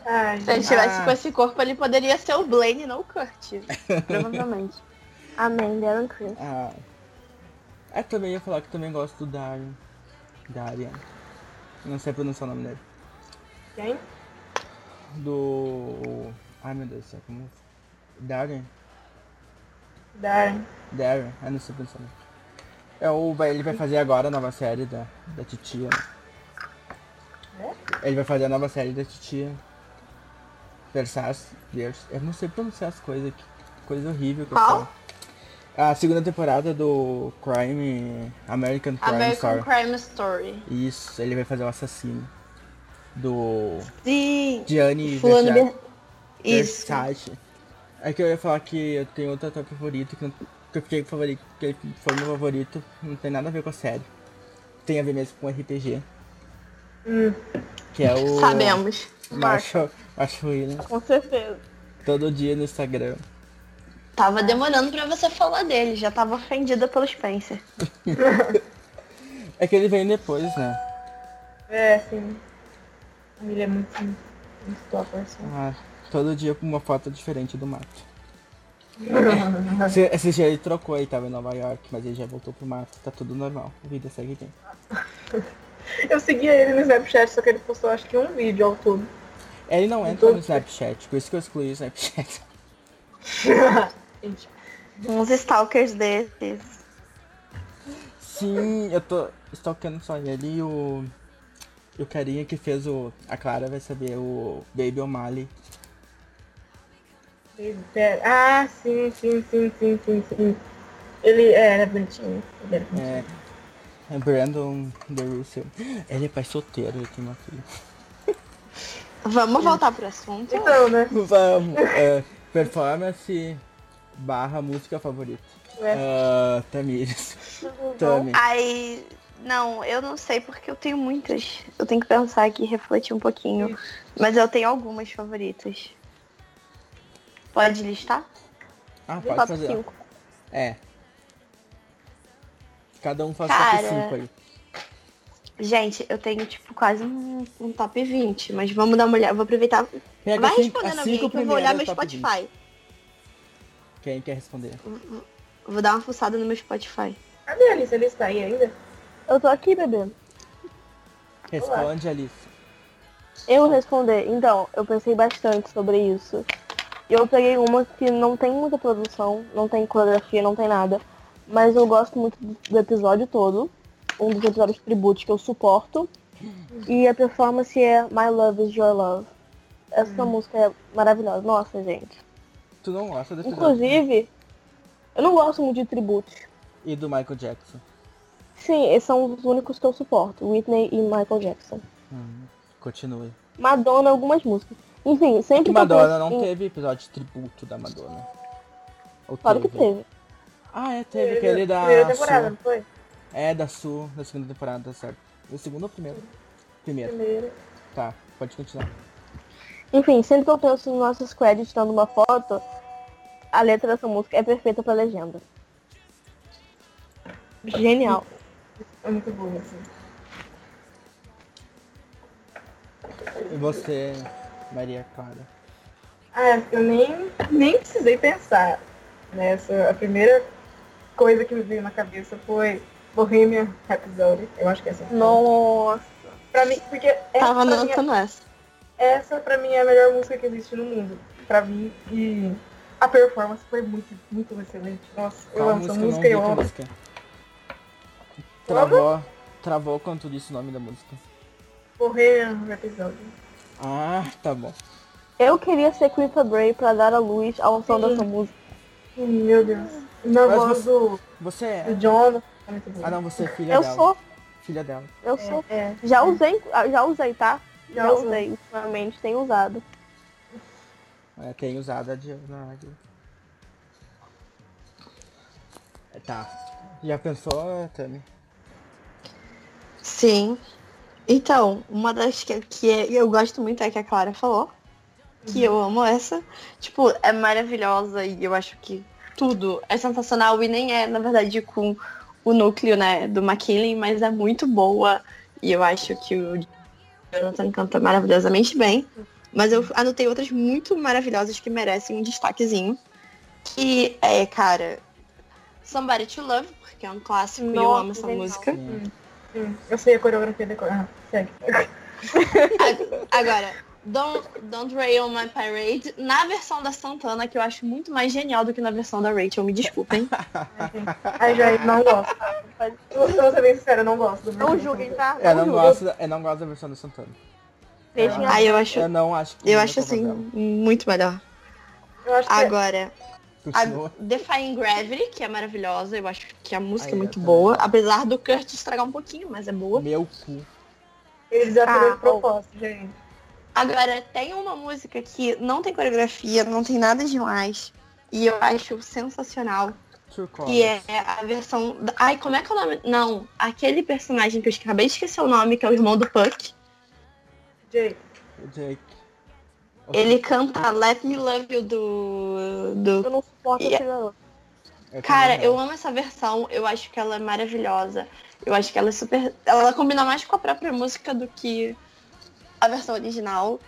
Ai, Se ele tivesse Ah. com esse corpo, ele poderia ser o Blaine, não o Kurt. Provavelmente. Amém, Darren Chris. Ah, É, também ia falar que também gosto do Darian. Darian. Não sei pronunciar o nome dele. Quem? Do. Ai meu Deus do céu, como. Darian? Darren. Darren, eu não sei pronunciar o nome. É o. Ele vai fazer agora a nova série da, da Titia. né? Ele vai fazer a nova série da Titia. Versace. Vers- Eu não sei pronunciar as coisas, que coisa horrível que eu falo. A segunda temporada do Crime. American Crime American Story. Crime Story. Isso, ele vai fazer o assassino. Do. Sim. Gianni Fulano Versace. Ver... Isso. Versace. É que eu ia falar que eu tenho outro ator favorito, que, não, que eu fiquei favorito, que foi meu favorito, não tem nada a ver com a série. Tem a ver mesmo com RPG. Hum. Que é o. Sabemos. Marshall, Marshall Williams. Com certeza. Todo dia no Instagram. Tava demorando pra você falar dele, já tava ofendida pelo Spencer. É que ele veio depois, né? É, sim. Ele é muito, muito top, assim. Ah, todo dia com uma foto diferente do mato. Esse, esse dia ele trocou aí, tava em Nova York, mas ele já voltou pro mato, tá tudo normal. A vida segue bem. Eu seguia ele no Snapchat, só que ele postou acho que um vídeo ao todo. Ele não entra no Snapchat, por isso que eu excluí o Snapchat. Uns stalkers desses. Sim, eu tô stalkando só ele e o. E o carinha que fez o. A Clara vai saber, o Baby O'Malley. Ah, sim, sim, sim, sim, sim, sim. Ele é, ele é bonitinho. Ele é bonitinho. É. É Brandon The Russell. Ele é pai solteiro, ele tem uma filha. Vamos voltar pro assunto? Então, né? Vamos! É, performance barra música favorita. Ué. Ah, Tamires. Tami. Ai, não, eu não sei porque eu tenho muitas. Eu tenho que pensar aqui, refletir um pouquinho. Mas eu tenho algumas favoritas. Pode listar? Ah, pode Top fazer. 5. É. Cada um faz Cara. top 5 aí. Gente, eu tenho, tipo, quase um, um top 20, mas vamos dar uma olhada. Vou aproveitar. Pega Vai cinco- respondendo as alguém cinco que eu vou olhar meu Spotify. 20. Quem quer responder? Vou dar uma fuçada no meu Spotify. Cadê a Alice? Ele está aí ainda? Eu tô aqui, bebê. Responde, Alice. Eu responder. Então, eu pensei bastante sobre isso. Eu peguei uma que não tem muita produção, não tem coreografia, não tem nada. Mas eu gosto muito do do episódio todo. Um dos episódios tributos que eu suporto. E a performance é My Love is Your Love. Essa música é maravilhosa. Nossa, gente. Tu não gosta desse Inclusive, eu não gosto muito de tributos. E do Michael Jackson. Sim, esses são os únicos que eu suporto. Whitney e Michael Jackson. Hum, continue. Madonna, algumas músicas. Enfim, sempre Que eu Madonna penso não em- teve episódio de tributo da Madonna. Ou Claro que teve. Ah, é, teve aquele da Primeira temporada, Sul. não foi? É, da Sul, da segunda temporada, tá certo. O segundo ou primeiro? Primeiro. Primeira. Tá, pode continuar. Enfim, sempre que eu penso nos nossos credits dando uma foto, a letra dessa música é perfeita pra legenda. Genial. É muito boa, assim. E você, Maria Clara? Ah, eu nem, nem precisei pensar nessa. A primeira coisa que me veio na cabeça foi Bohemian Rhapsody. Eu acho que essa. Nossa. Pra mim, porque essa, Tava pra mim, anotando essa. Essa pra mim é a melhor música que existe no mundo. Pra mim. E a performance foi muito, muito excelente. Nossa, eu Qual amo essa música? e eu amo. música. Travou, travou quando tu disse o nome da música. Bohemian Rhapsody. Ah, tá bom. Eu queria ser Christa Bray pra dar a luz ao som Sim. dessa música. Meu Deus. Na voz você- do, Você é. do John. É bom. Ah não, você é filha Eu dela. sou, Filha dela. eu sou. É, Já usei, já usei, tá? Já Já usou. usei, ultimamente tenho usado. É, tem usado a Diana. É, Tá. Já pensou, Tami? Sim. Então, uma das que, que é- eu gosto muito é que a Clara falou. Que eu amo essa. Tipo, é maravilhosa e eu acho que tudo é sensacional e nem é, na verdade, com o núcleo, né, do McKinley, mas é muito boa. E eu acho que o Jonathan canta maravilhosamente bem. Mas eu anotei outras muito maravilhosas que merecem um destaquezinho. Que é, cara, Somebody to Love, porque é um clássico e eu Nossa, amo essa genial. música. Hum, eu sei a coreografia da ah, Segue. Ag- Agora, Don't, Don't Rain on My Parade, na versão da Santana, que eu acho muito mais genial do que na versão da Rachel, me desculpem. Ai, já não gosto. Eu eu vou ser bem sincera, eu não gosto do Não julguem, tá? Eu não, julguem. gosto, da- eu não gosto da versão da Santana. Deixem a Aí eu acho, Eu não acho que eu é acho assim, dela. muito melhor. Eu acho que Agora, a. Defying Gravity, que é maravilhosa, eu acho que a música Ai, é muito boa, apesar do Kurt estragar um pouquinho, mas é boa. Meu cu. eles já Ah, fizeram de propósito, gente. Agora, tem uma música que não tem coreografia, não tem nada demais, e eu acho sensacional, que é a versão... da- Ai, como é que é o nome? Não, aquele personagem que eu acabei de esquecer o nome, que é o irmão do Puck, Jake. Jake. ele canta Let Me Love You do... do... Eu não suporto E- esse garoto. Eu Cara, eu amo essa versão, eu acho que ela é maravilhosa. Eu acho que ela é super. Ela combina mais com a própria música do que a versão original.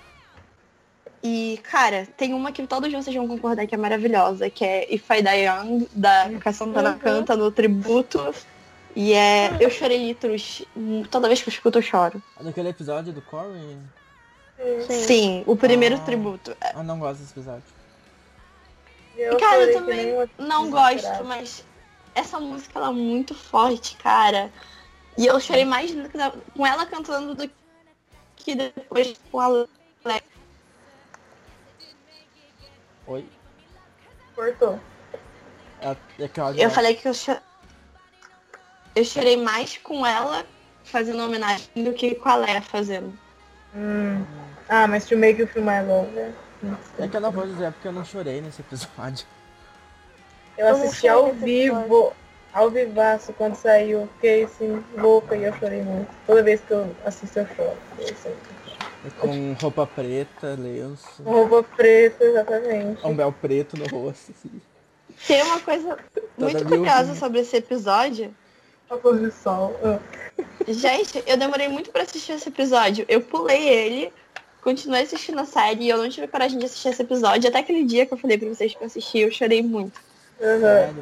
E, cara, tem uma que todos vocês vão concordar que é maravilhosa, que é If I Die Young, da que a Santana Uhum. canta no tributo. E é. Eu chorei litros. Toda vez que eu escuto, eu choro. Naquele episódio do Corey, Sim. Sim, o primeiro Ah. tributo. eu não gosto desse episódio. Eu Cara, eu também Não gosto, mas essa música ela é muito forte, cara. E eu chorei mais com ela cantando do que depois com a Le- Oi? Cortou. É, é. Eu falei que eu, cho... eu chorei mais com ela fazendo homenagem do que com a Leia fazendo. Hum. Ah, mas To Make You Feel My Love. né? É que eu não vou dizer porque eu não chorei nesse episódio. Eu Eu assisti chorei ao vivo, ao vivaço, quando saiu. Fiquei assim, louca e eu chorei muito. Toda vez que eu assisto eu choro. É Com roupa preta, lenço, Com roupa preta, exatamente. um véu preto no rosto. assim. Tem uma coisa muito Toda curiosa sobre esse episódio. A do sol. Ah. Gente, eu demorei muito pra assistir esse episódio. Eu pulei ele, continuei assistindo a série e eu não tive coragem de assistir esse episódio. Até aquele dia que eu falei pra vocês que eu assisti, eu chorei muito. Aham.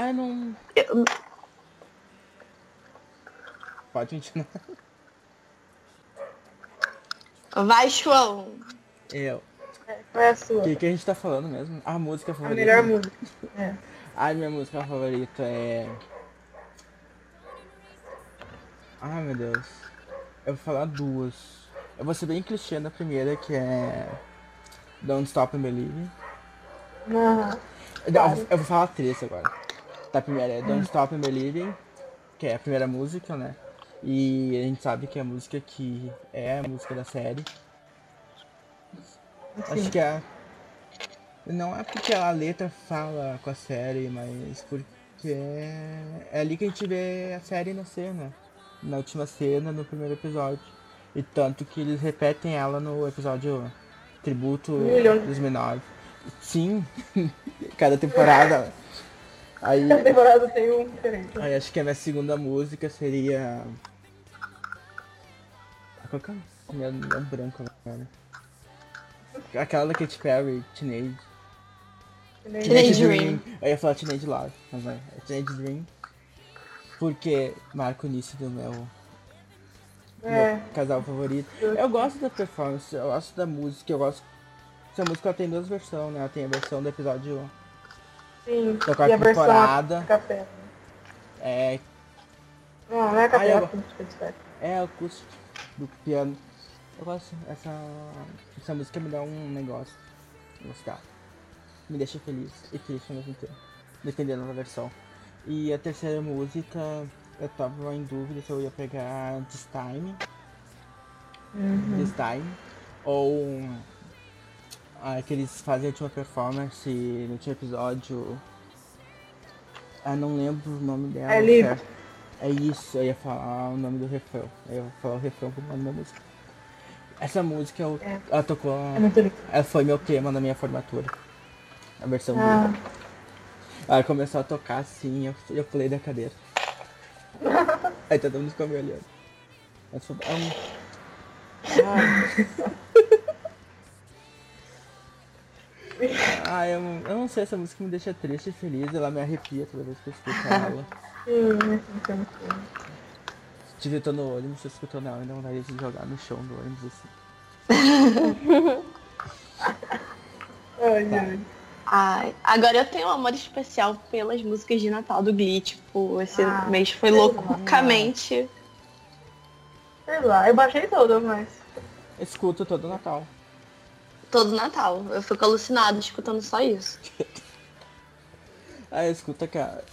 Ah, não. Eu- Pode continuar. Vai, João! Eu. Qual é a sua? O que, que a gente tá falando mesmo? A música A favorita. melhor música. A minha música favorita é. Ai meu Deus. Eu vou falar duas. Eu vou ser bem clichê na primeira, que é. Don't Stop and Believe. Não, eu vou falar três agora. Tá, a primeira é Don't Stop Believe, que é a primeira música, né? E a gente sabe que é a música que é a música da série. Acho que é. Não é porque a letra fala com a série, mas porque é ali que a gente vê a série nascer, né? Na última cena, no primeiro episódio. E tanto que eles repetem ela no episódio Tributo Milhão. 2009. Sim, cada temporada. Aí, Cada temporada tem um diferente. aí acho que a minha segunda música seria. Qual que é? Meu, meu branco agora. Aquela da Katy Perry, Teenage. Teenage Dream. Eu ia falar Teenage Love, mas não, é Teenage Dream. Porque marca o início do meu, É. meu casal favorito. Eu gosto da performance, eu gosto da música, eu gosto. Essa música ela tem duas versões, né? Ela tem a versão do episódio Sim. da quarta versão temporada. É, Não, não é Ah, café, eu- é acústica de é do piano. Eu gosto, essa, essa música me dá um negócio. Gostar. Me deixa feliz e triste ao mesmo tempo. Dependendo da versão. E a terceira música, eu tava em dúvida se eu ia pegar This Time. This Time. Ou a que eles fazem a última performance no último episódio. Ah, não lembro o nome dela. É certo. É isso, eu ia falar o nome do refrão. Eu ia falar o refrão como nome da música. Essa música eu, É. ela tocou. É muito lindo. Ela foi meu tema na minha formatura. A versão Ah. dele. Ela começou a tocar assim, eu, eu pulei da cadeira. Aí todo mundo ficou me olhando. É um... Ah. Ah, eu, não- eu não sei, essa música me deixa triste e feliz, ela me arrepia toda vez que eu escuto ela. Hum, esse não tem muito bom. Tive eu tô no ônibus, você escutou ela, me dá vontade de jogar no chão do ônibus assim. Ai, ai. Ai, agora eu tenho um amor especial pelas músicas de Natal do Glee. Tipo, esse Ah, mês foi sei loucamente. Sei lá, eu baixei todas, mas. Escuto todo Natal. Todo Natal. Eu fico alucinada escutando só isso. Ah, eu escuto aquela.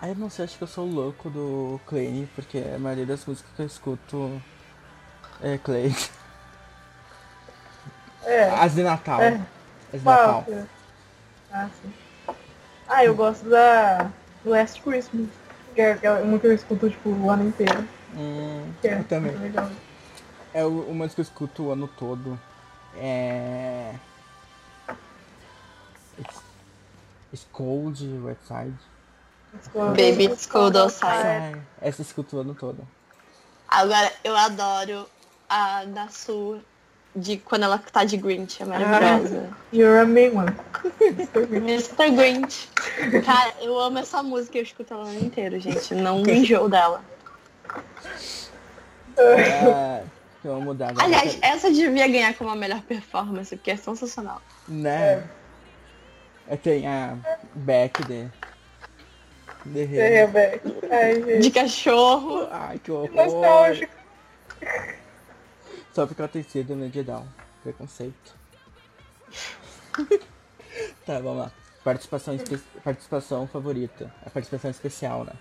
Ah, eu não sei, acho que eu sou louco do Klein, porque a maioria das músicas que eu escuto é Klein. É. As de Natal. É. As de? Natal. Ah, sim. Ah, eu gosto da Last Christmas. Que é, que é uma que eu escuto, tipo, o ano inteiro. Hum, Que é eu também. muito legal. É o- uma que eu escuto o ano todo. É. It's, it's Cold, Wet Side. Baby, it's cold outside. Sai. Essa eu escuto o ano todo. Agora, eu adoro a da Sul de quando ela tá de Grinch. É maravilhosa. You're a mean one. Mr. Grinch. Cara, eu amo essa música. Eu escuto ela o ano inteiro, gente. Não me enjoo dela. É, eu mudar agora. Aliás, essa devia ganhar como a melhor performance, porque é sensacional. Né? É, tem a Beck de. De Rei. Ai, gente. De cachorro. Ai, que horror. Nostálgico. Só porque ela tem sido no Down. Preconceito. tá, vamos lá. Participação, espe- participação favorita. A participação especial, né?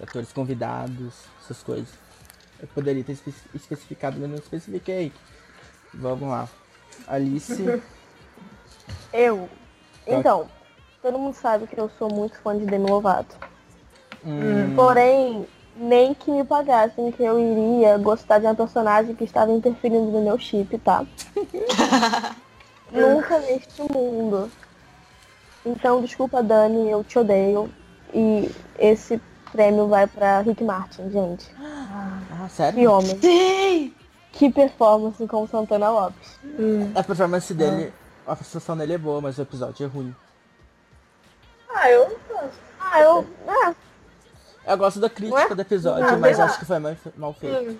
Atores convidados, essas coisas. Eu poderia ter espe- especificado, mas não especifiquei. Vamos lá. Alice. Eu. Então, todo mundo sabe que eu sou muito fã de Demi Lovato. hum, Porém, nem que me pagassem que eu iria gostar de uma personagem que estava interferindo no meu chip, tá? Nunca neste mundo. Então, desculpa, Dani, eu te odeio. E esse prêmio vai pra Rick Martin, gente. Ah, sério? Que homem. Sim! Que performance com Santana Lopes. A performance dele, a prestação dele é boa, mas o episódio é ruim. Ah, eu não gosto. Ah, eu. Ah, Eu gosto da crítica Ué? do episódio, Ah, mas lá. acho que foi mal, mal feito. Hum.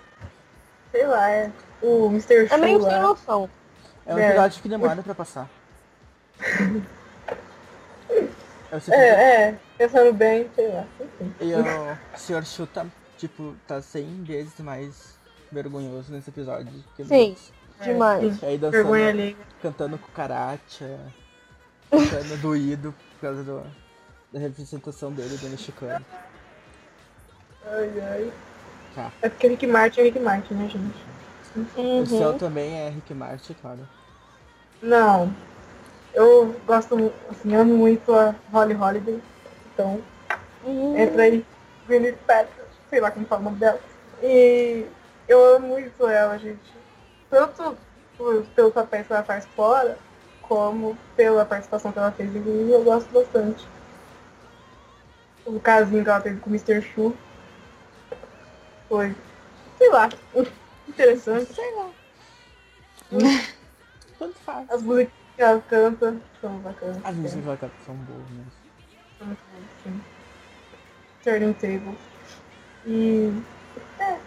Sei lá, é. O Mr. é meio sem noção. É um É. episódio que demora pra passar. É, é. Pensando bem, sei lá. Enfim. E o Sr. Tá, tipo, tá 100 vezes mais vergonhoso nesse episódio. que Sim. nos- Demais. Aí dançando, Vergonha ali. cantando cucaracha, cantando doído por causa do, da representação dele do mexicano. Ai, ai. Tá. É porque Rick Martin é Rick Martin, né, gente? O seu Uhum. também é Rick Martin, claro. Não. Eu gosto, assim, amo muito a Holly Holiday. Então, Uhum. entra aí Gwyneth Paltrow, sei lá como fala o nome dela. E eu amo muito ela, gente. Tanto por- pelos papéis que ela faz fora, como pela participação que ela fez em Glee, eu gosto bastante. O casinho que ela teve com o Mr. Shu foi, sei lá, interessante. Sei lá. Tanto faz. As músicas que ela canta são bacanas. As músicas que ela canta são boas mesmo. São muito boas, sim. Turning Table. E. É.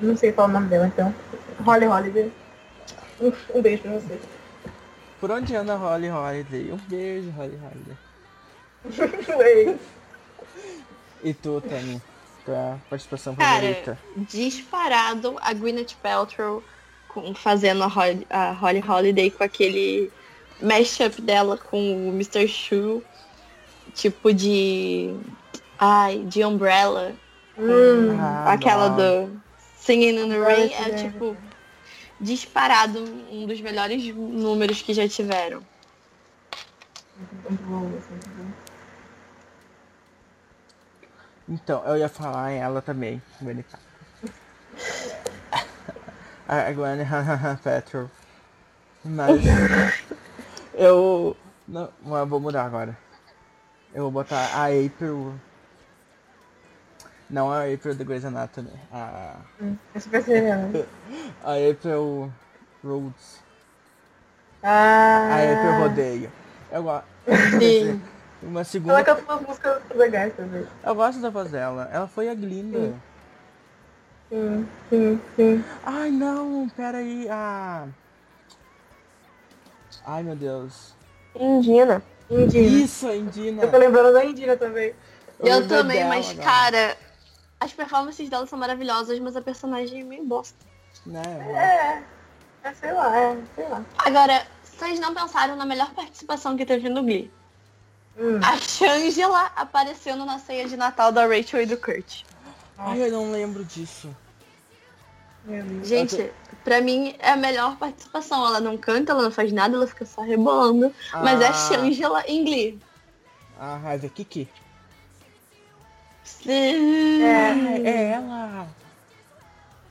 Não sei falar o nome dela, então. Holly Holiday. Um, beijo pra você. Por onde anda a Holly Holiday? Um beijo, Holly Holiday. E tu, Tami? Tua participação Cara, favorita? disparado a Gwyneth Paltrow com, fazendo a Holly, a Holly Holiday com aquele mashup dela com o Mr. Shu, tipo de. Ai, de Umbrella. hum, Ah, aquela não. do Singing in the Rain é tipo disparado um dos melhores números que já tiveram. Então, eu ia falar em ela também, A Gwen Petrol. Mas eu. Não, mas eu vou mudar agora. Eu vou botar a April. Não a April do Grey's Anatomy. A, Esse vai ser ela. a April Rhodes. Ah, Aí eu rodeio. Eu gosto. Sim. Uma Ela segunda. canta umas músicas legais também. Eu gosto da voz dela. Ela foi a Glinda. Sim, sim, sim. Ai não, pera aí. Ah. Ai meu Deus. Indina. Indina. Isso, a Indina. Eu tô lembrando da Indina também. Eu, lembrei também, dela mas agora. cara, as performances dela são maravilhosas, mas a personagem é meio bosta. Né? É, é, sei lá, é, sei lá. Agora, vocês não pensaram na melhor participação que teve no Glee? Hum. A Shangela aparecendo na ceia de Natal da Rachel e do Kurt. Ai, eu não lembro disso. Gente, pra mim é a melhor participação. Ela não canta, ela não faz nada, ela fica só rebolando. Mas é a Ah. Shangela em Glee. A Raiva Kiki. Sim. É, é ela.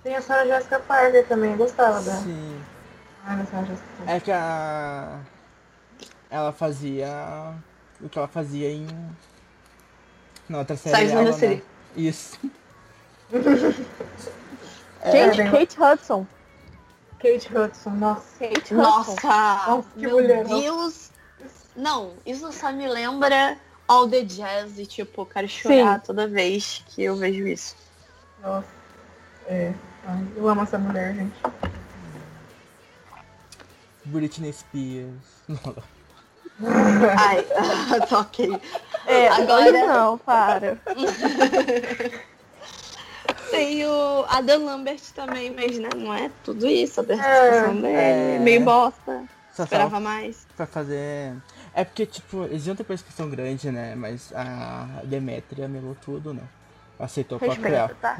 Tem a Sarah Jessica Parker também, gostava dela. Sim. Ai, a Sarah Jessica Parker. É que a. Ela fazia. O que ela fazia em. Na outra série. The dela, né? Isso. Gente, bem- Kate Hudson. Kate Hudson, nossa. Kate Hudson. Nossa! Nossa, que meu mulherão. Deus! Não, isso só me lembra All the Jazz e tipo, eu quero chorar toda vez que eu vejo isso. Nossa. É. Ai, eu amo essa mulher, gente. Britney Spears. Ai, tá ok. É, Agora- não, para. Tem o Adam Lambert também, mas né, não é tudo isso. A participação dele, É. meio bosta. Só Esperava só mais. pra fazer. É porque, tipo, eles iam ter participação grande, né? Mas a Demetria melou tudo, né? Aceitou o papel. Tá?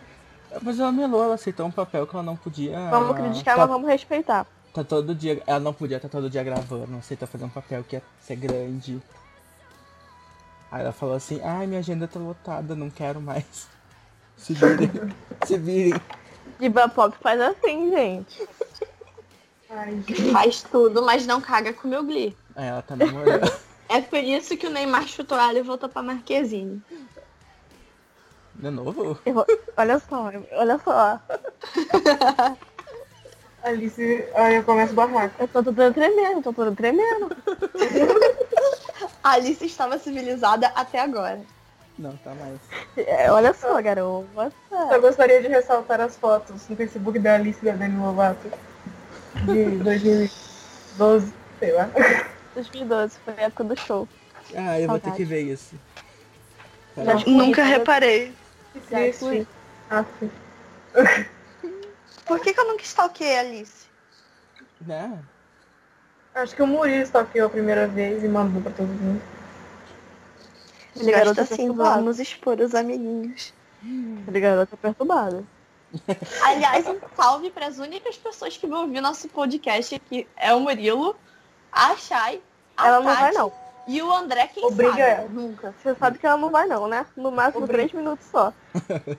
Mas ela melou, ela aceitou um papel que ela não podia. Vamos criticar, tá, mas vamos respeitar. tá todo dia. Ela não podia estar todo dia gravando, aceitou fazer um papel que ia ser grande. Aí ela falou assim, ai minha agenda tá lotada, não quero mais. Se virem. Se virem. Diva Pop faz assim, gente. Ai, gente. Faz tudo, mas não caga com o meu Glee. Aí ela tá namorando. É por isso que o Neymar chutou ela e voltou pra Marquezine. De novo? Vou- Olha só, olha só. Alice, aí eu começo o barraco. Eu tô toda tremendo, tô toda tremendo. A Alice estava civilizada até agora. Não, tá mais. É, olha só, garota. Eu gostaria de ressaltar as fotos no Facebook da Alice e da Dani Lovato. De 2012, sei lá. 2012 foi a época do show. Ah, eu vou ter Saudade. que ver isso. Nunca reparei. Fui. Aff. Por que, que eu nunca stalkeei a Alice? Né? Acho que o Murilo stalkeou a primeira vez e mandou pra todo mundo. Ele garota Gosto assim, vamos expor os amiguinhos. Ele garota perturbada. Aliás, um salve para as únicas pessoas que vão ouvir nosso podcast aqui. É o Murilo, a Chay, a Ela não Tati vai não. e o André, quem Obriga sabe. ela. Nunca. Você sabe que ela não vai não, né? No máximo Obrigada. três minutos só.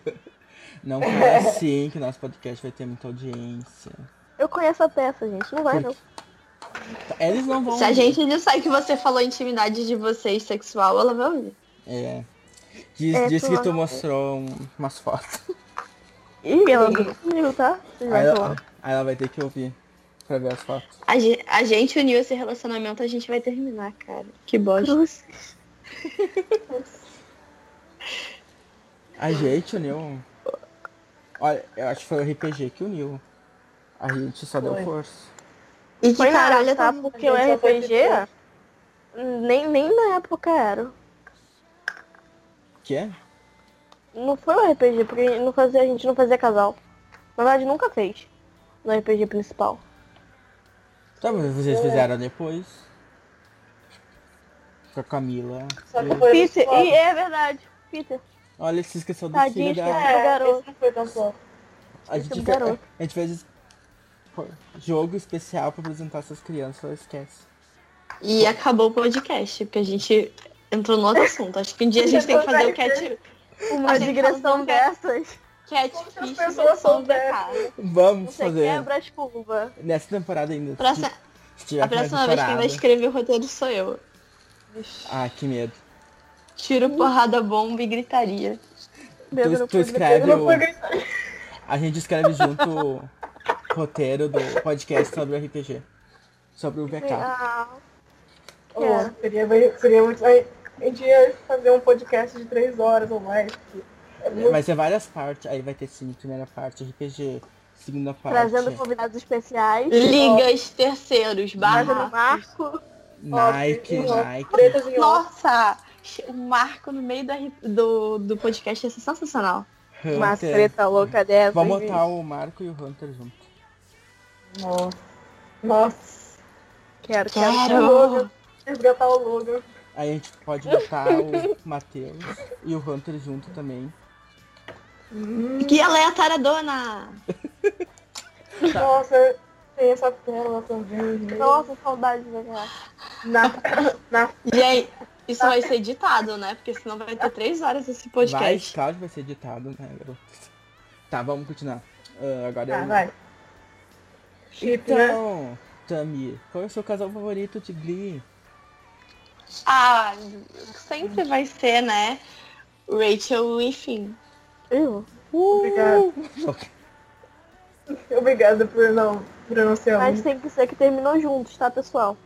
Não foi assim que nosso podcast vai ter muita audiência. Eu conheço a peça, gente. Não vai não. Eles não vão. Se a gente disser que você falou intimidade de vocês sexual, ela vai ouvir. É. Diz, É, disse tu que tu não- mostrou um- umas fotos. Ih, ela não comigo, tá? Vocês Aí ela, aí ela vai ter que ouvir pra ver as fotos. A gente, a gente uniu esse relacionamento, a gente vai terminar, cara. Que bosta. A gente uniu. Olha, eu acho que foi o RPG que uniu. A gente só deu Foi. força. E de Foi caralho, tá? Porque o RPG nem, nem na época era. Que é? Não foi o RPG, porque não fazia, a gente não fazia casal. Na verdade, nunca fez. No RPG principal. Tá, mas vocês fizeram depois. Com a Camila. Só que foi Peter, e é verdade. Peter, Olha, se esqueceu do Tadinho, filho dela. É, garoto. esse não foi tão só. A gente, fez, a gente fez jogo especial pra apresentar essas crianças, ela esquece. E acabou o podcast, porque a gente entrou no outro assunto. Acho que um dia a gente tem que fazer o cat, uma digressão do que- catfish Outras versão pessoas. Vamos Você fazer quebra as curvas. nessa temporada ainda. se- Próxima, se tiver a próxima vez quem vai escrever o roteiro sou eu. Ah, que medo. Tiro, porrada, bomba e gritaria. Tu, no tu escreve o. A gente escreve junto o roteiro do podcast sobre o RPG. sobre o VK. Ah, Oh, seria, seria muito. A gente ia fazer um podcast de três horas ou mais. porque É muito Vai ser várias partes. Aí vai ter sim, primeira parte RPG, segunda parte. trazendo convidados especiais. Ligas terceiros, Trazendo barra. Marco. Nike, Ó, Nike. Nossa! O Marco no meio da do, do podcast ia ser sensacional. Uma Hunter. treta louca dessa. Vamos botar o Marco e o Hunter junto. Nossa. Nossa. Quero, quero. Quero! Resgatar o Logan. Aí a gente pode botar o Matheus e o Hunter junto também. Que aleatória Nossa, tem essa tela também. Nossa, saudade de ver Na, na, Gente, isso vai ser editado, né? Porque senão vai ter três horas esse Vai, podcast. claro que vai ser editado, né, garoto? Tá, vamos continuar. Ah, agora ah, eu... vai. Né? Então, Tami, qual é o seu casal favorito de Glee? Ah, sempre vai ser, né? Rachel e Finn. Eu? Obrigada. Obrigada por não pronunciar Mas tem que ser que terminou juntos, tá, pessoal?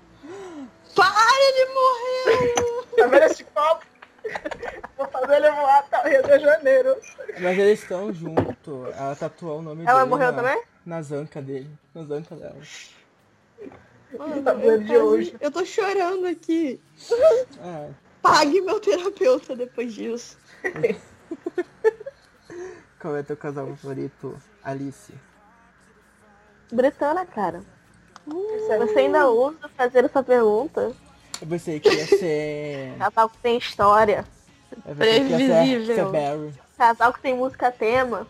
Para, ele morreu! Tá vendo esse copo? Vou fazer ele voar até o Rio de Janeiro. Mas eles estão juntos. Ela tatuou o nome Ela dele morreu na, também? na zanca dele. Na zanca dela. Tá vendo de hoje. Eu tô chorando aqui. Ah, Pague meu terapeuta depois disso. qual é teu casal favorito, Alice? Britana, cara. Sério. Você ainda usa fazer essa pergunta? Eu pensei que ia ser... Casal que tem história. Que Previsível. Barry. Casal que tem música tema.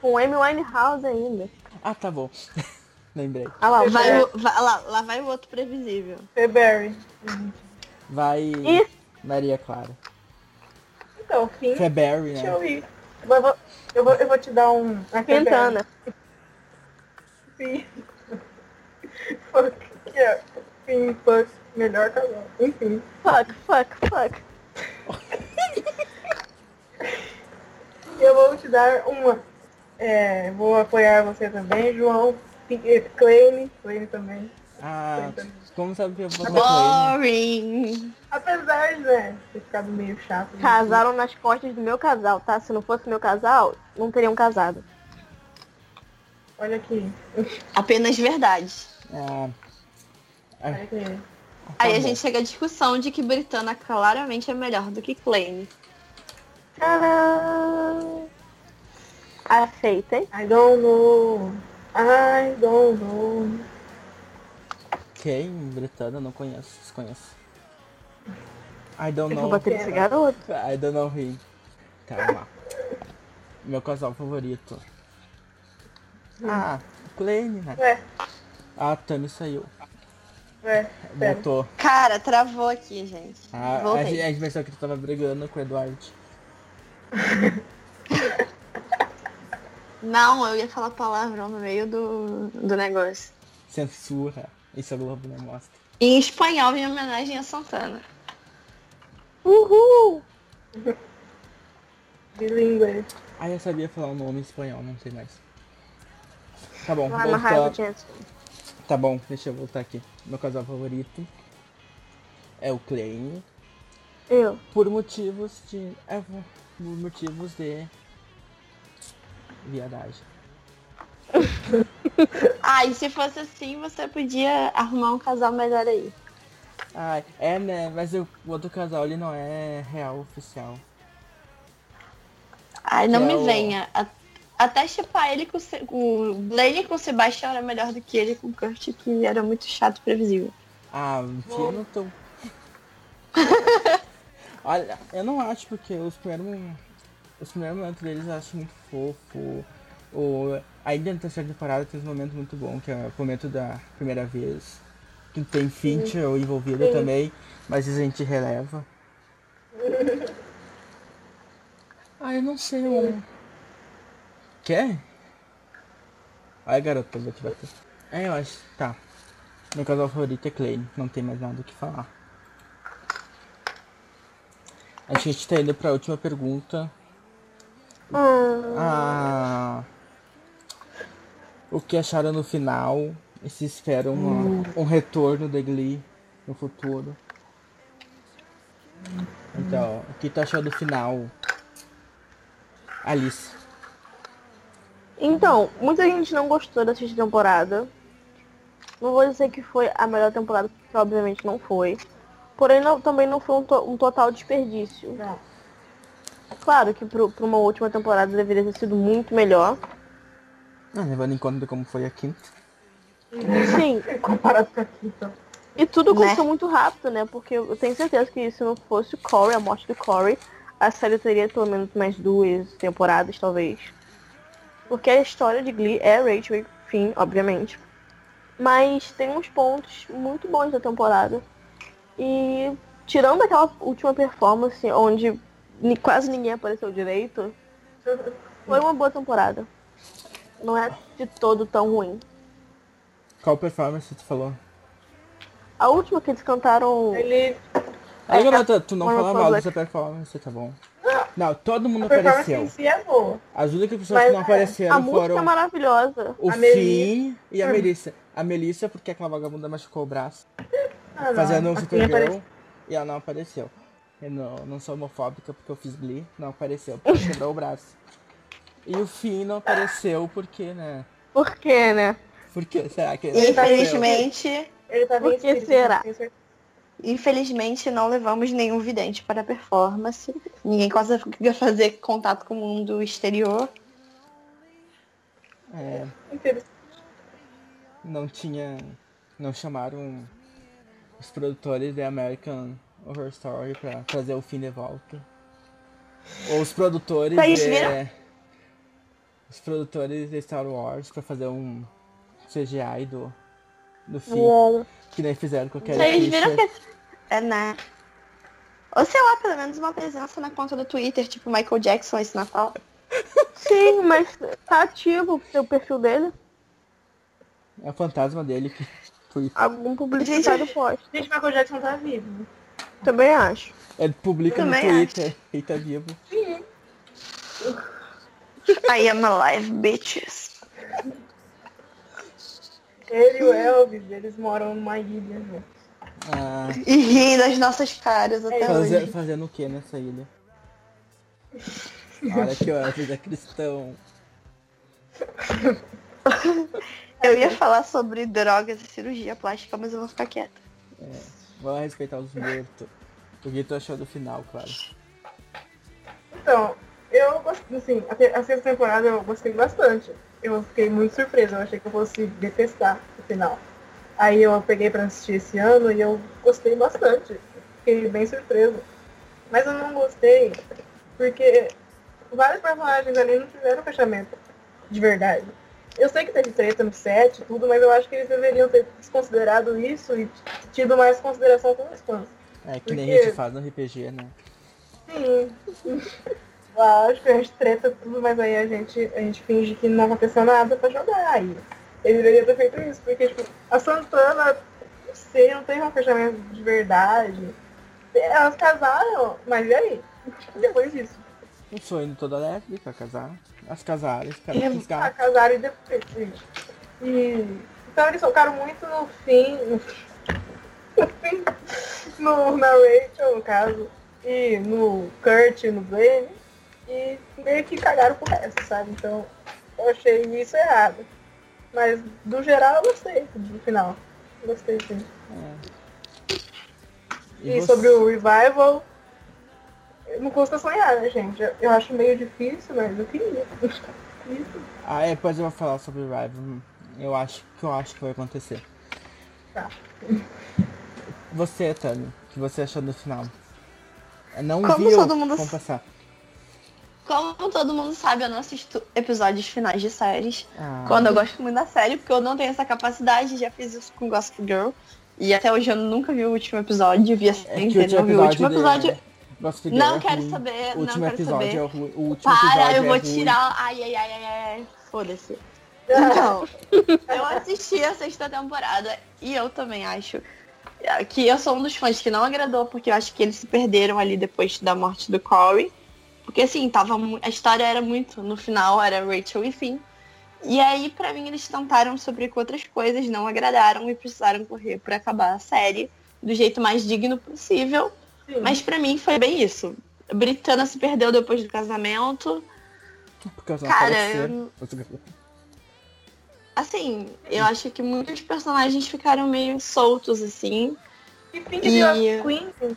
Com Amy Winehouse ainda. Ah, tá bom. Lembrei. Olha lá, Vai, vai. o- vai- lá, lá vai o outro previsível. Feberry. Vai Ih. Maria Clara. Então, fim. Feberry, Deixa né? eu ir. Eu vou, eu vou, eu vou te dar um. a Feberry. Quintana. Sim. Fuck. Yeah. Fim, fuck. Melhor casal. Enfim. Fuck, fuck, fuck. Eu vou te dar uma. É, vou apoiar você também, João. Claine. Claine também. Ah, como sabe que eu vou Boring. Apesar de né, ter ficado meio chato. né? Casaram nas costas do meu casal, tá? Se não fosse meu casal, não teriam casado. Olha aqui. Apenas verdade. Olha aqui. Aí a gente chega à discussão de que Britana claramente é melhor do que Clane. Tcharam! Aceita, hein? I don't know. I don't know. Quem? Britana, não conheço. Desconheço. I don't Eu vou know. bater nesse garoto. I don't know him. Tá, vamos lá. Meu casal favorito. Ah, Kleine, né? Ué, Ah, a Tami saiu. ué, pera. Voltou. Cara, travou aqui, gente. Ah, a, gente, a gente pensou que tu tava brigando com o Eduardo. Não, eu ia falar palavrão no meio do, do negócio. Censura. Isso a Globo não mostra. Em espanhol, em homenagem a Santana. Uhul! Bilingue. Ah, eu sabia falar o nome em espanhol, não sei mais. Tá bom, Lá na raiva, volta... gente. Tá bom, deixa eu voltar aqui. Meu casal favorito é o Kleine. Eu. Por motivos de. É, por motivos de. Viadagem. Ah, e se fosse assim, você podia arrumar um casal melhor aí. Ai, é né, mas o outro casal ele não é real oficial. Ai, não me é venha. Até chipar ele com o Blaine com o Sebastian era melhor do que ele com o Kurt, que era muito chato e previsível. Ah, enfia no teu. Olha, eu não acho porque os primeiros. Os primeiros momentos deles eu acho muito fofo. O, ainda na terceira temporada tem um momento muito bom, que é o momento da primeira vez. Que tem Fincher envolvido Sim. também, mas a gente releva. Ah, eu não sei, um. Quer? Ai, garota, eu vou te bater. É, eu acho. Tá. Meu casal favorito é Clay, não tem mais nada o que falar. A gente tá indo pra última pergunta. Hum, Ah, o que acharam no final E se espera uma- um retorno da Glee no futuro. Então, o que tu achou do final? Alice. Então, muita gente não gostou da sexta temporada. Não vou dizer que foi a melhor temporada, porque obviamente não foi. Porém, não- também não foi um, to- um total desperdício. Não. Claro que para uma última temporada deveria ter sido muito melhor. Ah, levando em conta como foi a quinta. Sim, Comparado com aqui, então. e tudo Né? aconteceu muito rápido, né? Porque eu tenho certeza que se não fosse o Corey, a morte do Corey, a série teria pelo menos mais duas temporadas, talvez. Porque a história de Glee é Rachel e Finn, obviamente. Mas tem uns pontos muito bons da temporada. E tirando aquela última performance onde quase ninguém apareceu direito, foi uma boa temporada. Não é de todo tão ruim. Qual performance tu falou? A última que eles cantaram. Ele. Aí, garota, tu não One fala mal Republic. dessa performance, tá bom? Não, todo mundo A performance apareceu. em si é boa. As únicas pessoas Mas que não é, apareceram A música foram é maravilhosa. o A Finn e a Melissa. A Melissa, porque aquela vagabunda machucou o braço. Ah, não. fazendo um Supergirl e ela não apareceu. Eu não, não sou homofóbica porque eu fiz Glee, não apareceu porque quebrou o braço. E o Finn não apareceu porque, né? Por quê, né? Por que será que ele Infelizmente, Ele tá bem Por que espírito, será? infelizmente não levamos nenhum vidente para a performance. Ninguém conseguia fazer contato com o mundo exterior. apareceu? É, Interessante. não tinha. Não chamaram os produtores de American Horror Story pra trazer o Finn de volta. Ou os produtores Vocês de. Os produtores de Star Wars pra fazer um CGI do. Do. Bom, Que nem fizeram com aquele Vocês viram que. É, né? Ou sei lá, pelo menos uma presença na conta do Twitter, tipo Michael Jackson esse Natal. Sim, mas tá ativo o perfil dele. É o fantasma dele que foi. Algum publicitário posta. Gente, Michael Jackson tá vivo. Também acho. Ele publica no Twitter e tá vivo. I am alive, bitches. Ele e o Elvis, eles moram numa ilha juntos. Ah, E riem das nossas caras até fazer- hoje. fazendo o que nessa ilha? Olha que o Elvis é cristão. Eu ia falar sobre drogas e cirurgia plástica, mas eu vou ficar quieta. Vamos respeitar os mortos. O que tu achou do final, claro. Então, eu gostei, assim, a, sexta temporada eu gostei bastante. Eu fiquei muito surpresa, eu achei que eu fosse detestar o final. Aí eu peguei pra assistir esse ano e eu gostei bastante. Fiquei bem surpresa. Mas eu não gostei porque vários personagens ali não tiveram fechamento de verdade. Eu sei que teve treta no set e tudo, mas eu acho que eles deveriam ter desconsiderado isso e tido mais consideração com os fãs. É que nem Porque- a gente faz no RPG, né? Sim. Acho que a gente treta tudo, mas aí a gente, a gente finge que não aconteceu nada pra jogar. Aí ele deveria ter feito isso, porque tipo, a Santana, não sei, não teve um fechamento de verdade. Elas casaram, mas e aí? Depois disso. O sonho de toda lésbica, casar. As casaram, ficaram É, Ah, casaram e depois. gente. E, então eles focaram muito no fim. No, no fim. No, na Rachel, no caso. E no Kurt, no Blaine. E meio que cagaram pro resto, sabe? Então eu achei isso errado. Mas do geral eu gostei do final. Gostei sim. E, você- sobre o revival, não custa sonhar, né, gente? Eu, eu acho meio difícil, mas eu queria. Isso. Ah, é, depois eu vou falar sobre o Rival. Eu acho que eu acho que vai acontecer. Tá. Você, Tânia, o que você achou do final? Eu Não Como viu todo mundo como passar. Como todo mundo sabe, eu não assisto episódios finais de séries. Ah, Quando eu gosto muito da série, porque eu não tenho essa capacidade, já fiz isso com Gossip Girl. E até hoje eu nunca vi o último episódio, vi a é série que o inteira, último não vi o último episódio. episódio. de Girl Não é quero ruim. saber, O não último quero episódio saber. é ruim. O último Para, episódio eu vou é ruim. tirar. Ai, ai, ai, ai, ai. Foda-se. Então, eu assisti a sexta temporada e eu também acho que eu sou um dos fãs que não agradou, porque eu acho que eles se perderam ali depois da morte do Corey. Porque assim, tava a história era muito, no final era Rachel e Finn. E aí, pra mim, eles tentaram sobre com outras coisas, não agradaram e precisaram correr pra acabar a série do jeito mais digno possível. Sim. Mas pra mim foi bem isso. Britana se perdeu depois do casamento. Por causa Cara, eu- Assim, eu acho que muitos personagens ficaram meio soltos, assim. E Diva E- Queen.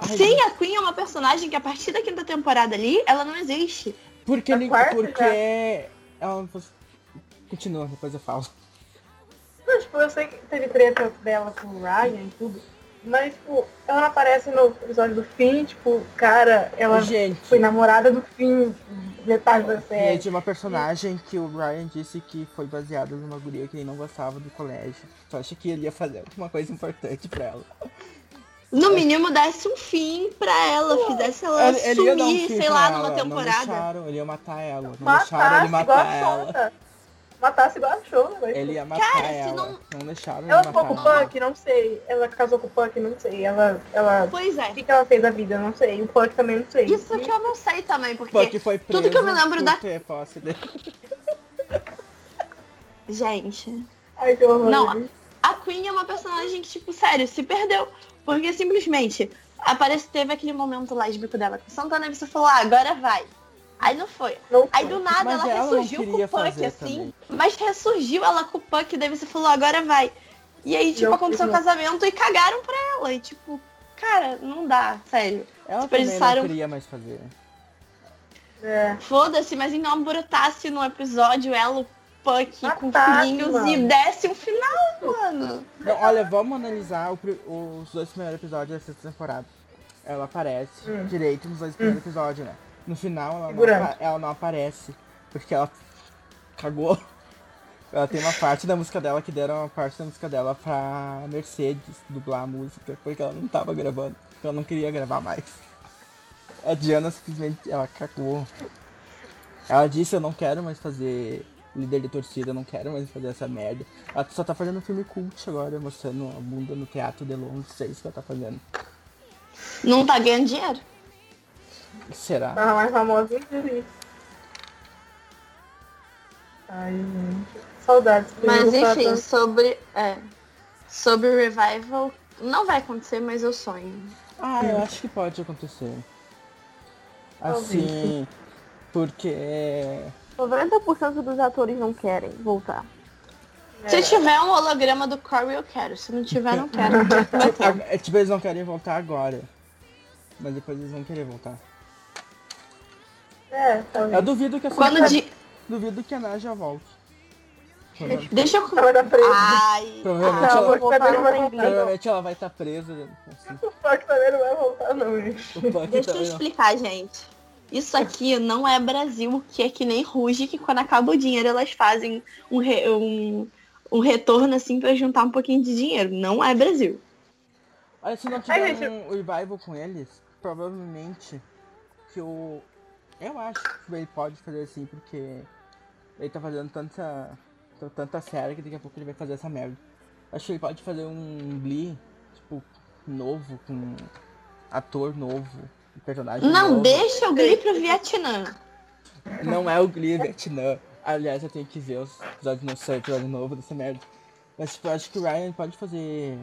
Ai, Sim, a Queen é uma personagem que a partir da quinta temporada ali, ela não existe. Porque, ele, quarta, porque já. ela não fosse- Continua, depois eu falo. Não, tipo, eu sei que teve treta dela com o Ryan e tudo. Mas, tipo, ela não aparece no episódio do fim, tipo, cara, ela Gente, foi namorada do fim, metade da série. gente, uma personagem que o Ryan disse que foi baseada numa guria que ele não gostava do colégio. Tu acha que ele ia fazer alguma coisa importante pra ela? No mínimo, desse um fim pra ela, fizesse ela Ele, um sumir, fim sei lá, ela, numa Não temporada. deixaram, ele ia matar ela. Não deixaram ele Matasse igual matar a ela. Matasse igual a velho. Ele ia matar Cara, se ela. não- Não... deixaram Ela ele ficou com o ela. Punk, não sei. Ela casou com o Punk, não sei. Ela, ela... Pois é. O que, que ela fez da vida, não sei. O Punk também não sei. Isso que eu não sei também, porque, Punk foi preso tudo que eu me lembro da- ter posse dele. gente, Ai, que horror. Não, a Queen é uma personagem que, tipo, sério, se perdeu. Porque simplesmente aparece, teve aquele momento lésbico dela com Santana e você falou, ah, agora vai. Aí não foi. Não Aí foi. do nada ela ela ressurgiu com o Puck, fazer assim. também. Mas ressurgiu ela com o Puck, daí você falou, agora vai. E aí, tipo, Não, aconteceu o casamento e cagaram pra ela. E tipo, cara, não dá, sério. Ela Desperdiçaram- também não queria mais fazer. É. Foda-se, mas então brotasse no episódio ela, o Puck com Matasse, filhinhos mano. e desse um final, mano. Não, olha, vamos analisar o os dois primeiros episódios da sexta temporada. Ela aparece Hum. direito nos dois primeiros episódios, né? No final ela não, ela não aparece. Porque ela cagou. Ela tem uma parte da música dela que deram uma parte da música dela pra Mercedes dublar a música, porque ela não tava gravando. Porque ela não queria gravar mais. A Diana simplesmente ela cagou. Ela disse eu não quero mais fazer líder de torcida, eu não quero mais fazer essa merda. Ela só tá fazendo um filme cult agora, mostrando a bunda no teatro de Londres, é isso que ela tá fazendo. Não tá ganhando dinheiro. Será? Tava mais famosa inclusive. Ai, gente. Saudades. Mas enfim, tanto. sobre. É. Sobre o revival, não vai acontecer, mas eu sonho. Ah, eu acho que pode acontecer. Assim, porque 90% dos atores não querem voltar. Se tiver um holograma do Corey, eu quero. Se não tiver, não quero. Vai a- é, tipo, eles não querem voltar agora. Mas depois eles vão querer voltar. É, talvez. Eu duvido que a Quando de... duvido que a Naja volte. Deixa eu. Ela tá presa. Ai. Provavelmente, ela, não vai provavelmente ela vai estar presa. Assim, O Fox também não vai voltar, não, gente. Puck Deixa eu explicar, gente. Isso aqui não é Brasil, que é que nem Ruge, que quando acaba o dinheiro elas fazem um, re- um, um retorno assim pra juntar um pouquinho de dinheiro. Não é Brasil. Olha, se não Ai, tiver gente, um revival com eles, provavelmente que o. Eu acho que ele pode fazer assim, porque ele tá fazendo tanta. tanta série que daqui a pouco ele vai fazer essa merda. Acho que ele pode fazer um Glee, tipo, novo, com ator novo, personagem Não novo. deixa o Glee pro Vietnã. Não é o Glee Vietnã. Aliás, eu tenho que ver os episódios no seu episódio novo dessa merda. Mas tipo, eu acho que o Ryan pode fazer.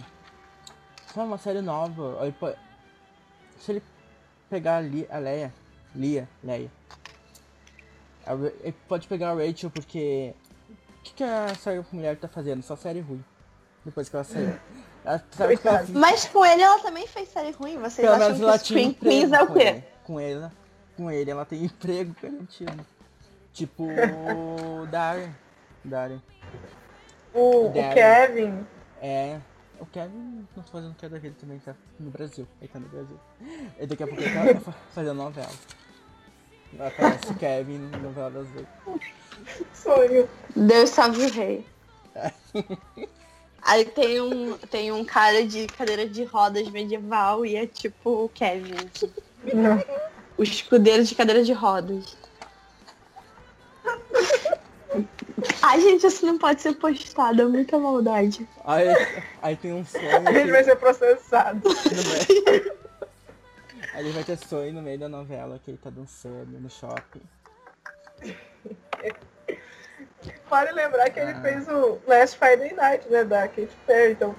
Sabe, uma série nova. ele po- Se ele pegar a, Li... a Leia. Lia, Leia. Ele pode pegar a Rachel porque. O que, que a série mulher tá fazendo? Só série ruim. Depois que ela saiu. Mas com ele ela também fez série ruim. Vocês pelo acham que Scream Queens é o quê? ele. Com ele, com ele, ela tem emprego garantido. Tipo o Darren. Darren. O, o Darren. Kevin. É. O Kevin não tá fazendo o que é da vida também, tá no Brasil. Ele tá no Brasil. E daqui a pouco ele tá fa- fazendo novela. Aparece o Kevin na novela das oito. Sonho. Deus salve o rei. Aí tem um, tem um cara de cadeira de rodas medieval e é tipo o Kevin. Não. O escudeiro de cadeira de rodas. Ai, gente, isso não pode ser postado, é muita maldade. Aí, aí tem um sonho. A gente vai que- ser processado. Aí ele vai ter sonho no meio da novela que ele tá dançando no shopping. Vale lembrar que ele Ah. fez o Last Friday Night, né? Da Katy Perry, então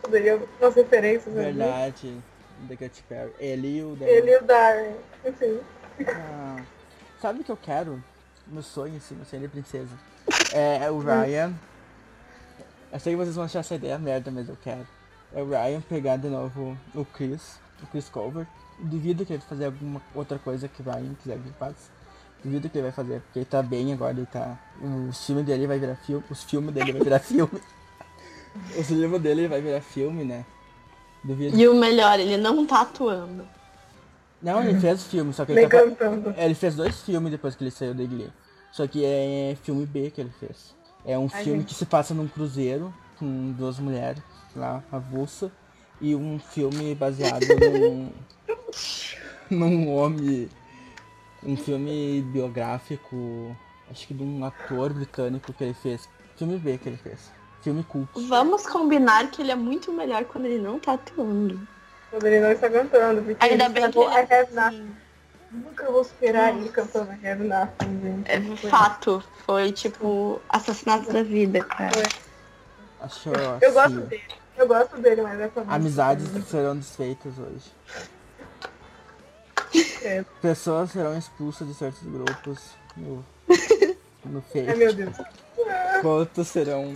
poderia umas referências ali. Verdade. Da Katy Perry. Ele e o Dan. Ele e o Darren. Enfim. Ah, sabe o que eu quero? Meu sonho, assim, meu sonho de princesa. É, é o Ryan. Eu sei que vocês vão achar essa ideia merda, mas eu quero. É o Ryan pegar de novo o Chris, o Chris Culver. Duvido que ele fazer alguma outra coisa que o Ryan quiser que ele faça. Duvido que ele vai fazer, porque ele tá bem agora, ele tá. Os filmes dele vai virar filme. Os filmes dele vai virar filme. Os livros dele vai virar filme, né? Duvido. E o melhor, ele não tá atuando. Não, ele fez filme, só que ele tá. É, Ele fez dois filmes depois que ele saiu da Glee. Só que é filme B que ele fez. É um Ai, filme gente. que se passa num cruzeiro com duas mulheres lá, avulsa. E um filme baseado num. num homem. Um filme biográfico. Acho que de um ator britânico que ele fez. Filme B que ele fez. Filme cult. Vamos combinar que ele é muito melhor quando ele não tá atuando. Quando ele não está cantando. Porque Ainda ele bem que ele I é Have Nothing. Nunca vou superar ele cantando I Have Nothing, gente. É fato. Foi tipo assassinato da vida, cara. Acho Eu gosto assim, dele. Eu gosto dele, mas música- Amizades serão desfeitas hoje. É. Pessoas serão expulsas de certos grupos no, no Ai, Face. meu Deus. Quantos serão.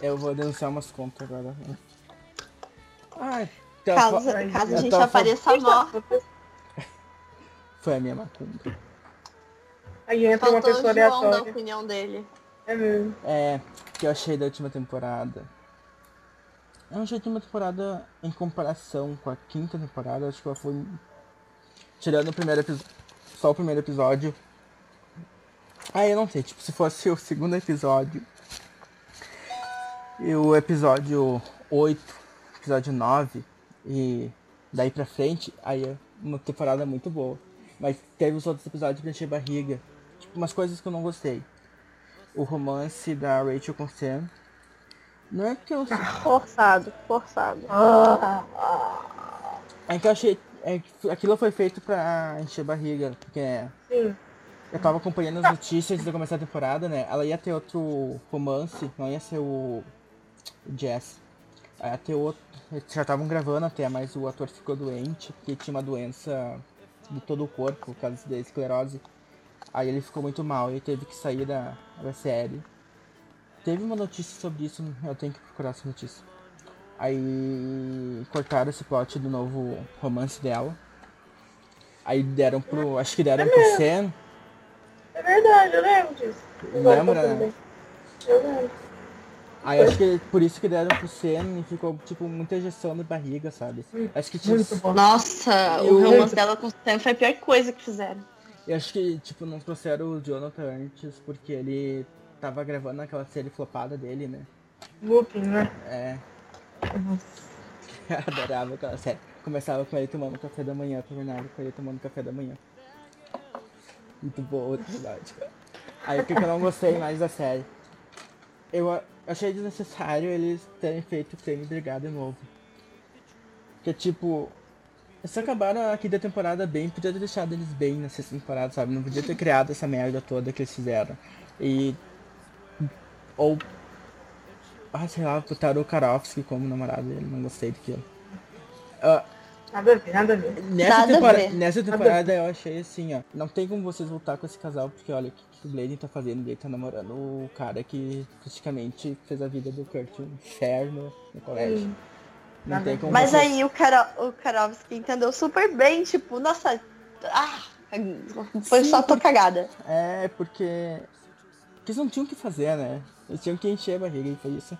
Eu vou denunciar umas contas agora. Ai, tá Caso, fo- caso a eu gente tava apareça nó. Foi a minha macumba. Aí entra uma Faltou o pessoa João da aleatória. opinião dele. É mesmo. É, que eu achei da última temporada. Eu achei a última temporada em comparação com a quinta temporada, acho que ela foi. Tirando o primeiro episódio. Só o primeiro episódio. Ah, eu não sei, tipo, se fosse o segundo episódio. E o episódio 8, episódio 9 e daí pra frente, aí é uma temporada muito boa. Mas teve os outros episódios que eu enchei barriga. Tipo, umas coisas que eu não gostei o romance da Rachel com Sam. Não é que eu. Forçado, forçado. É que eu achei. É aquilo foi feito pra encher barriga. Porque Sim. eu tava acompanhando as notícias antes de começar a temporada, né? Ela ia ter outro romance, não ia ser o. o Jess. Ia ter outro. Eles já estavam gravando até, mas o ator ficou doente, porque tinha uma doença de todo o corpo, por causa da esclerose. Aí ele ficou muito mal e teve que sair da, da série. Teve uma notícia sobre isso, eu tenho que procurar essa notícia. Aí cortaram esse plot do novo romance dela. Aí deram pro. Acho que deram pro Sam. É verdade, eu lembro disso. Lembra, né? Eu lembro. Aí acho que por isso que deram pro Sam e ficou tipo muita injeção de barriga, sabe? Acho que tinha. Nossa, Eu- o romance dela com o Sam foi a pior coisa que fizeram. Eu acho que, tipo, não trouxeram o Jonathan antes porque ele tava gravando aquela série flopada dele, né? Looping, né? É. Eu adorava aquela série. Começava com ele tomando café da manhã, terminava com ele tomando café da manhã. Muito boa, verdade. Aí o que que eu não gostei mais da série? Eu achei desnecessário eles terem feito o brigar de novo. Porque tipo. Eles acabaram aqui da temporada bem, podia ter deixado eles bem na sexta temporada, sabe? Não podia ter criado essa merda toda que eles fizeram. E. Ou ah, sei lá, botaram o Karofsky como namorado dele, não gostei daquilo. Ah, Nada a ver, nada a ver. nessa, Nada tempora- ver. nessa temporada eu achei assim, ó. Não tem como vocês voltar com esse casal, porque olha o que, que o Bladen tá fazendo. Ele tá namorando o cara que praticamente fez a vida do Kurt um inferno no colégio. Hum, não nada tem como Mas vocês- aí o, Karo, o Karovski entendeu super bem, tipo, nossa. Ah, foi só tua cagada. É, porque. Porque eles não tinham o que fazer, né? Eles tinham que encher a barriga e foi isso.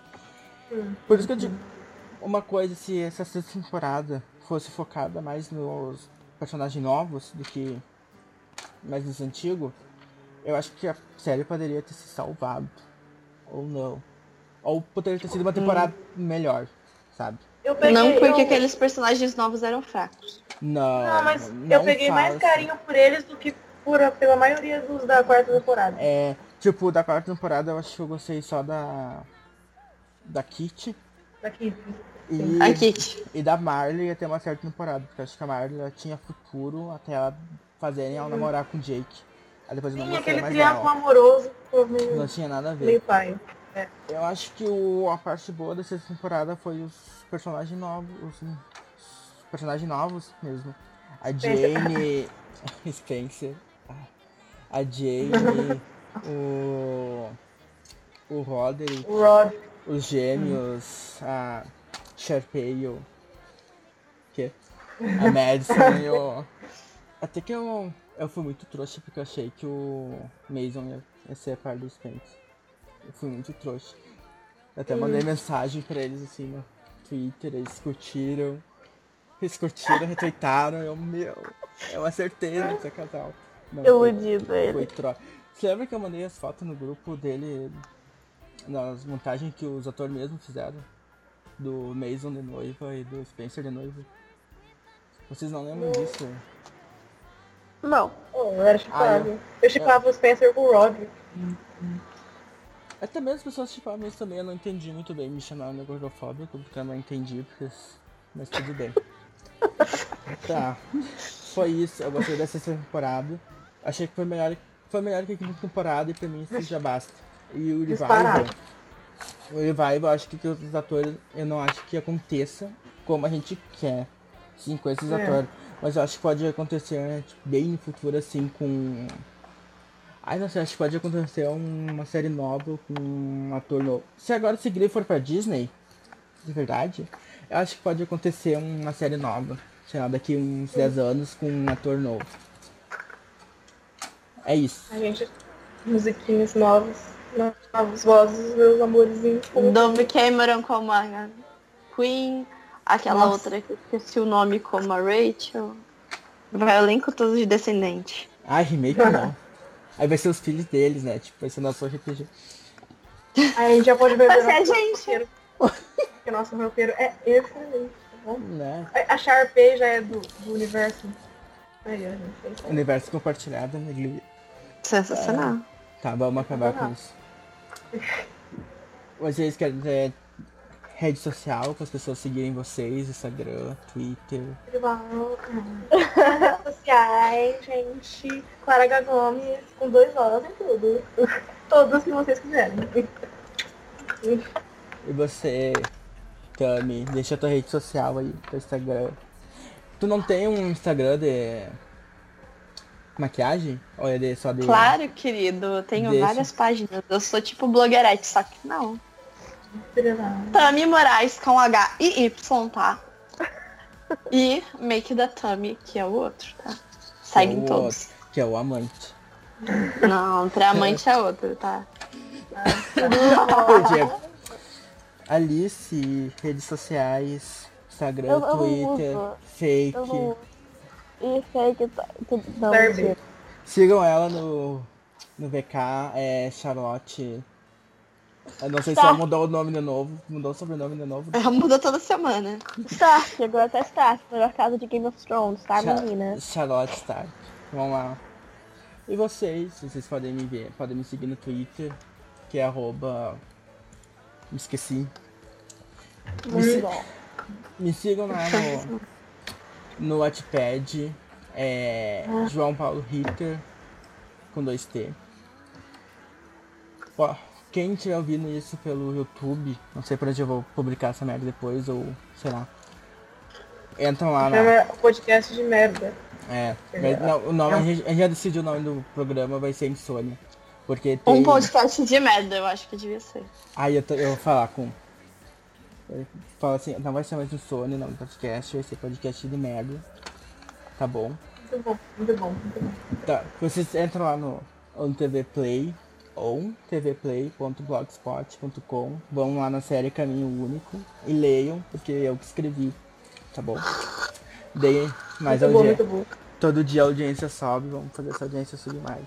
Hum. Por isso que eu digo. Uma coisa, se essa sexta temporada fosse focada mais nos personagens novos do que mais nos antigos, eu acho que a série poderia ter se salvado. Ou não. Ou poderia ter sido uma temporada melhor, sabe? Eu peguei, Não porque eu... aqueles personagens novos eram fracos. Não. Não, mas eu não peguei mais faça. carinho por eles do que por, pela maioria dos da quarta temporada. É, tipo, da quarta temporada eu acho que eu gostei só da. Da Kitty. Daqui. E, A Kitty. e da Marley até uma certa temporada, porque eu acho que a Marley ela tinha futuro até ela fazerem ela namorar com o Jake. Aí depois não Sim, gostei aquele mais triângulo dela. amoroso foi meio, Não tinha nada a ver. meio pai. Eu acho que o, a parte boa dessa temporada foi os personagens novos. Os, os personagens novos mesmo. A. Jane. Spencer. A Jane. o. O Roderick. O Rod. Os gêmeos. A Sharpay. O. Que? A Madison e o. Até que eu. Eu fui muito trouxa porque eu achei que o Mason ia, ia ser a par do Spencer. Eu fui muito trouxa. Eu até mandei mensagem pra eles assim no Twitter, eles curtiram. Eles curtiram, retweetaram, eu, meu, eu acertei nesse casal. Não, foi- Iludido foi ele. tro... Você lembra que eu mandei as fotos no grupo dele, nas montagens que os atores mesmo fizeram? Do Mason de noiva e do Spencer de noiva. Vocês não lembram disso? Não. Oh, eu era Ah, chipável. eu chipava o Spencer com o Roderick. Até mesmo as pessoas tipo, mas também eu não entendi muito bem me chamaram de gordofóbico, porque eu não entendi, porque... mas tudo bem. tá. Foi isso, eu gostei dessa temporada. Achei que foi melhor, foi melhor que a quinta temporada e pra mim isso já basta. E o Revival. O Revival, eu acho que, que os atores, eu não acho que aconteça como a gente quer. Sim, com esses É. atores. Mas eu acho que pode acontecer né, tipo, bem no futuro, assim, com. Ai, não sei, acho que pode acontecer um- uma série nova com um ator novo. Se agora esse Glee for pra Disney, de verdade, eu acho que pode acontecer uma série nova. Sei lá, daqui uns 10 anos com um ator novo. É isso. A gente, musiquinhas novas, novas vozes, meus amorzinhos. Dove Cameron como a Queen, aquela Nossa. outra que esqueci o nome como a Rachel. Vai o elenco todo de descendente. Ai, remake não. Aí vai ser os filhos deles, né? Tipo, vai ser nosso RPG. Aí a gente já pode ver Vai o ser a nosso gente. Porque nosso roteiro é excelente, tá bom? Né? A- A Sharpay já é do, do universo. Aí, a gente. Universo compartilhado, né? Sensacional. Tá, vamos acabar com isso. Vocês querem dizer rede social para as pessoas seguirem vocês, Instagram, Twitter. Redes sociais, gente. Clara H. Gomes, com dois O's em tudo. Todos que vocês quiserem. E você, Tami, deixa a tua rede social aí, teu Instagram. Tu não tem um Instagram de maquiagem? Ou é só de. Claro, querido. Eu tenho Deixa. várias páginas. Eu sou tipo blogueirete, só que não. Tami Moraes com H e Y, tá? E Make da Tami, que é o outro, tá? Segue que é todos. outro, Que é o amante. Não, Treamante é outro, tá? Diego. Alice, redes sociais, Instagram, Eu- eu Twitter, uso. fake. Eu não... E fake... tá- Não, mentira. Sigam ela no, no VK, é Charlotte. Eu não sei se ela mudou o nome de novo. Mudou o sobrenome de novo. Ela muda toda semana. Stark, agora tá Stark. Melhor casa de Game of Thrones, tá, Cha- menina? Charlotte Stark. Vamos lá. E vocês, vocês podem me ver, podem me seguir no Twitter, que é arroba. Me esqueci. Muito bom. Me sigam lá no, no Wattpad, é João Paulo Ritter, com dois T. Ó, quem estiver ouvindo isso pelo YouTube, não sei por onde eu vou publicar essa merda depois, ou sei lá. Entram lá na. Chama podcast de merda. É, mas não, o nome, a, gente, a gente já decidiu o nome do programa, vai ser Insônia. Porque tem. Um podcast de merda, eu acho que devia ser. Aí eu, tô- eu vou falar com. Eu falo assim, não vai ser mais Insônia, não, podcast, vai ser podcast de merda. Tá bom? Muito bom, muito bom, muito bom. Tá, vocês entram lá no, no TV Play ou tvplay.blogspot.com, vão lá na série Caminho Único e leiam, porque eu que escrevi, tá bom? Deem mais Muito bom, audiência. muito bom. Todo dia a audiência sobe, vamos fazer essa audiência subir mais.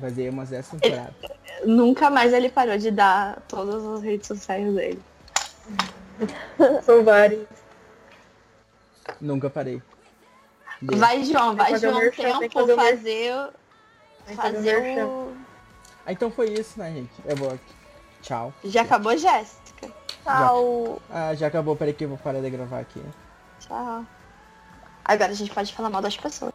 Fazer umas 10 temporadas. Nunca mais ele parou de dar todas as redes sociais dele. São vários. Nunca parei. Dê. Vai, João, vai, João, merchan, tem que tempo fazer o merchan. fazer, fazer o fazer merchan. o... Ah, então foi isso, né, gente? Eu vou. Tchau. Já acabou, Jéssica? Tchau. Ah, já acabou, peraí que eu vou parar de gravar aqui. Tchau. Agora a gente pode falar mal das pessoas.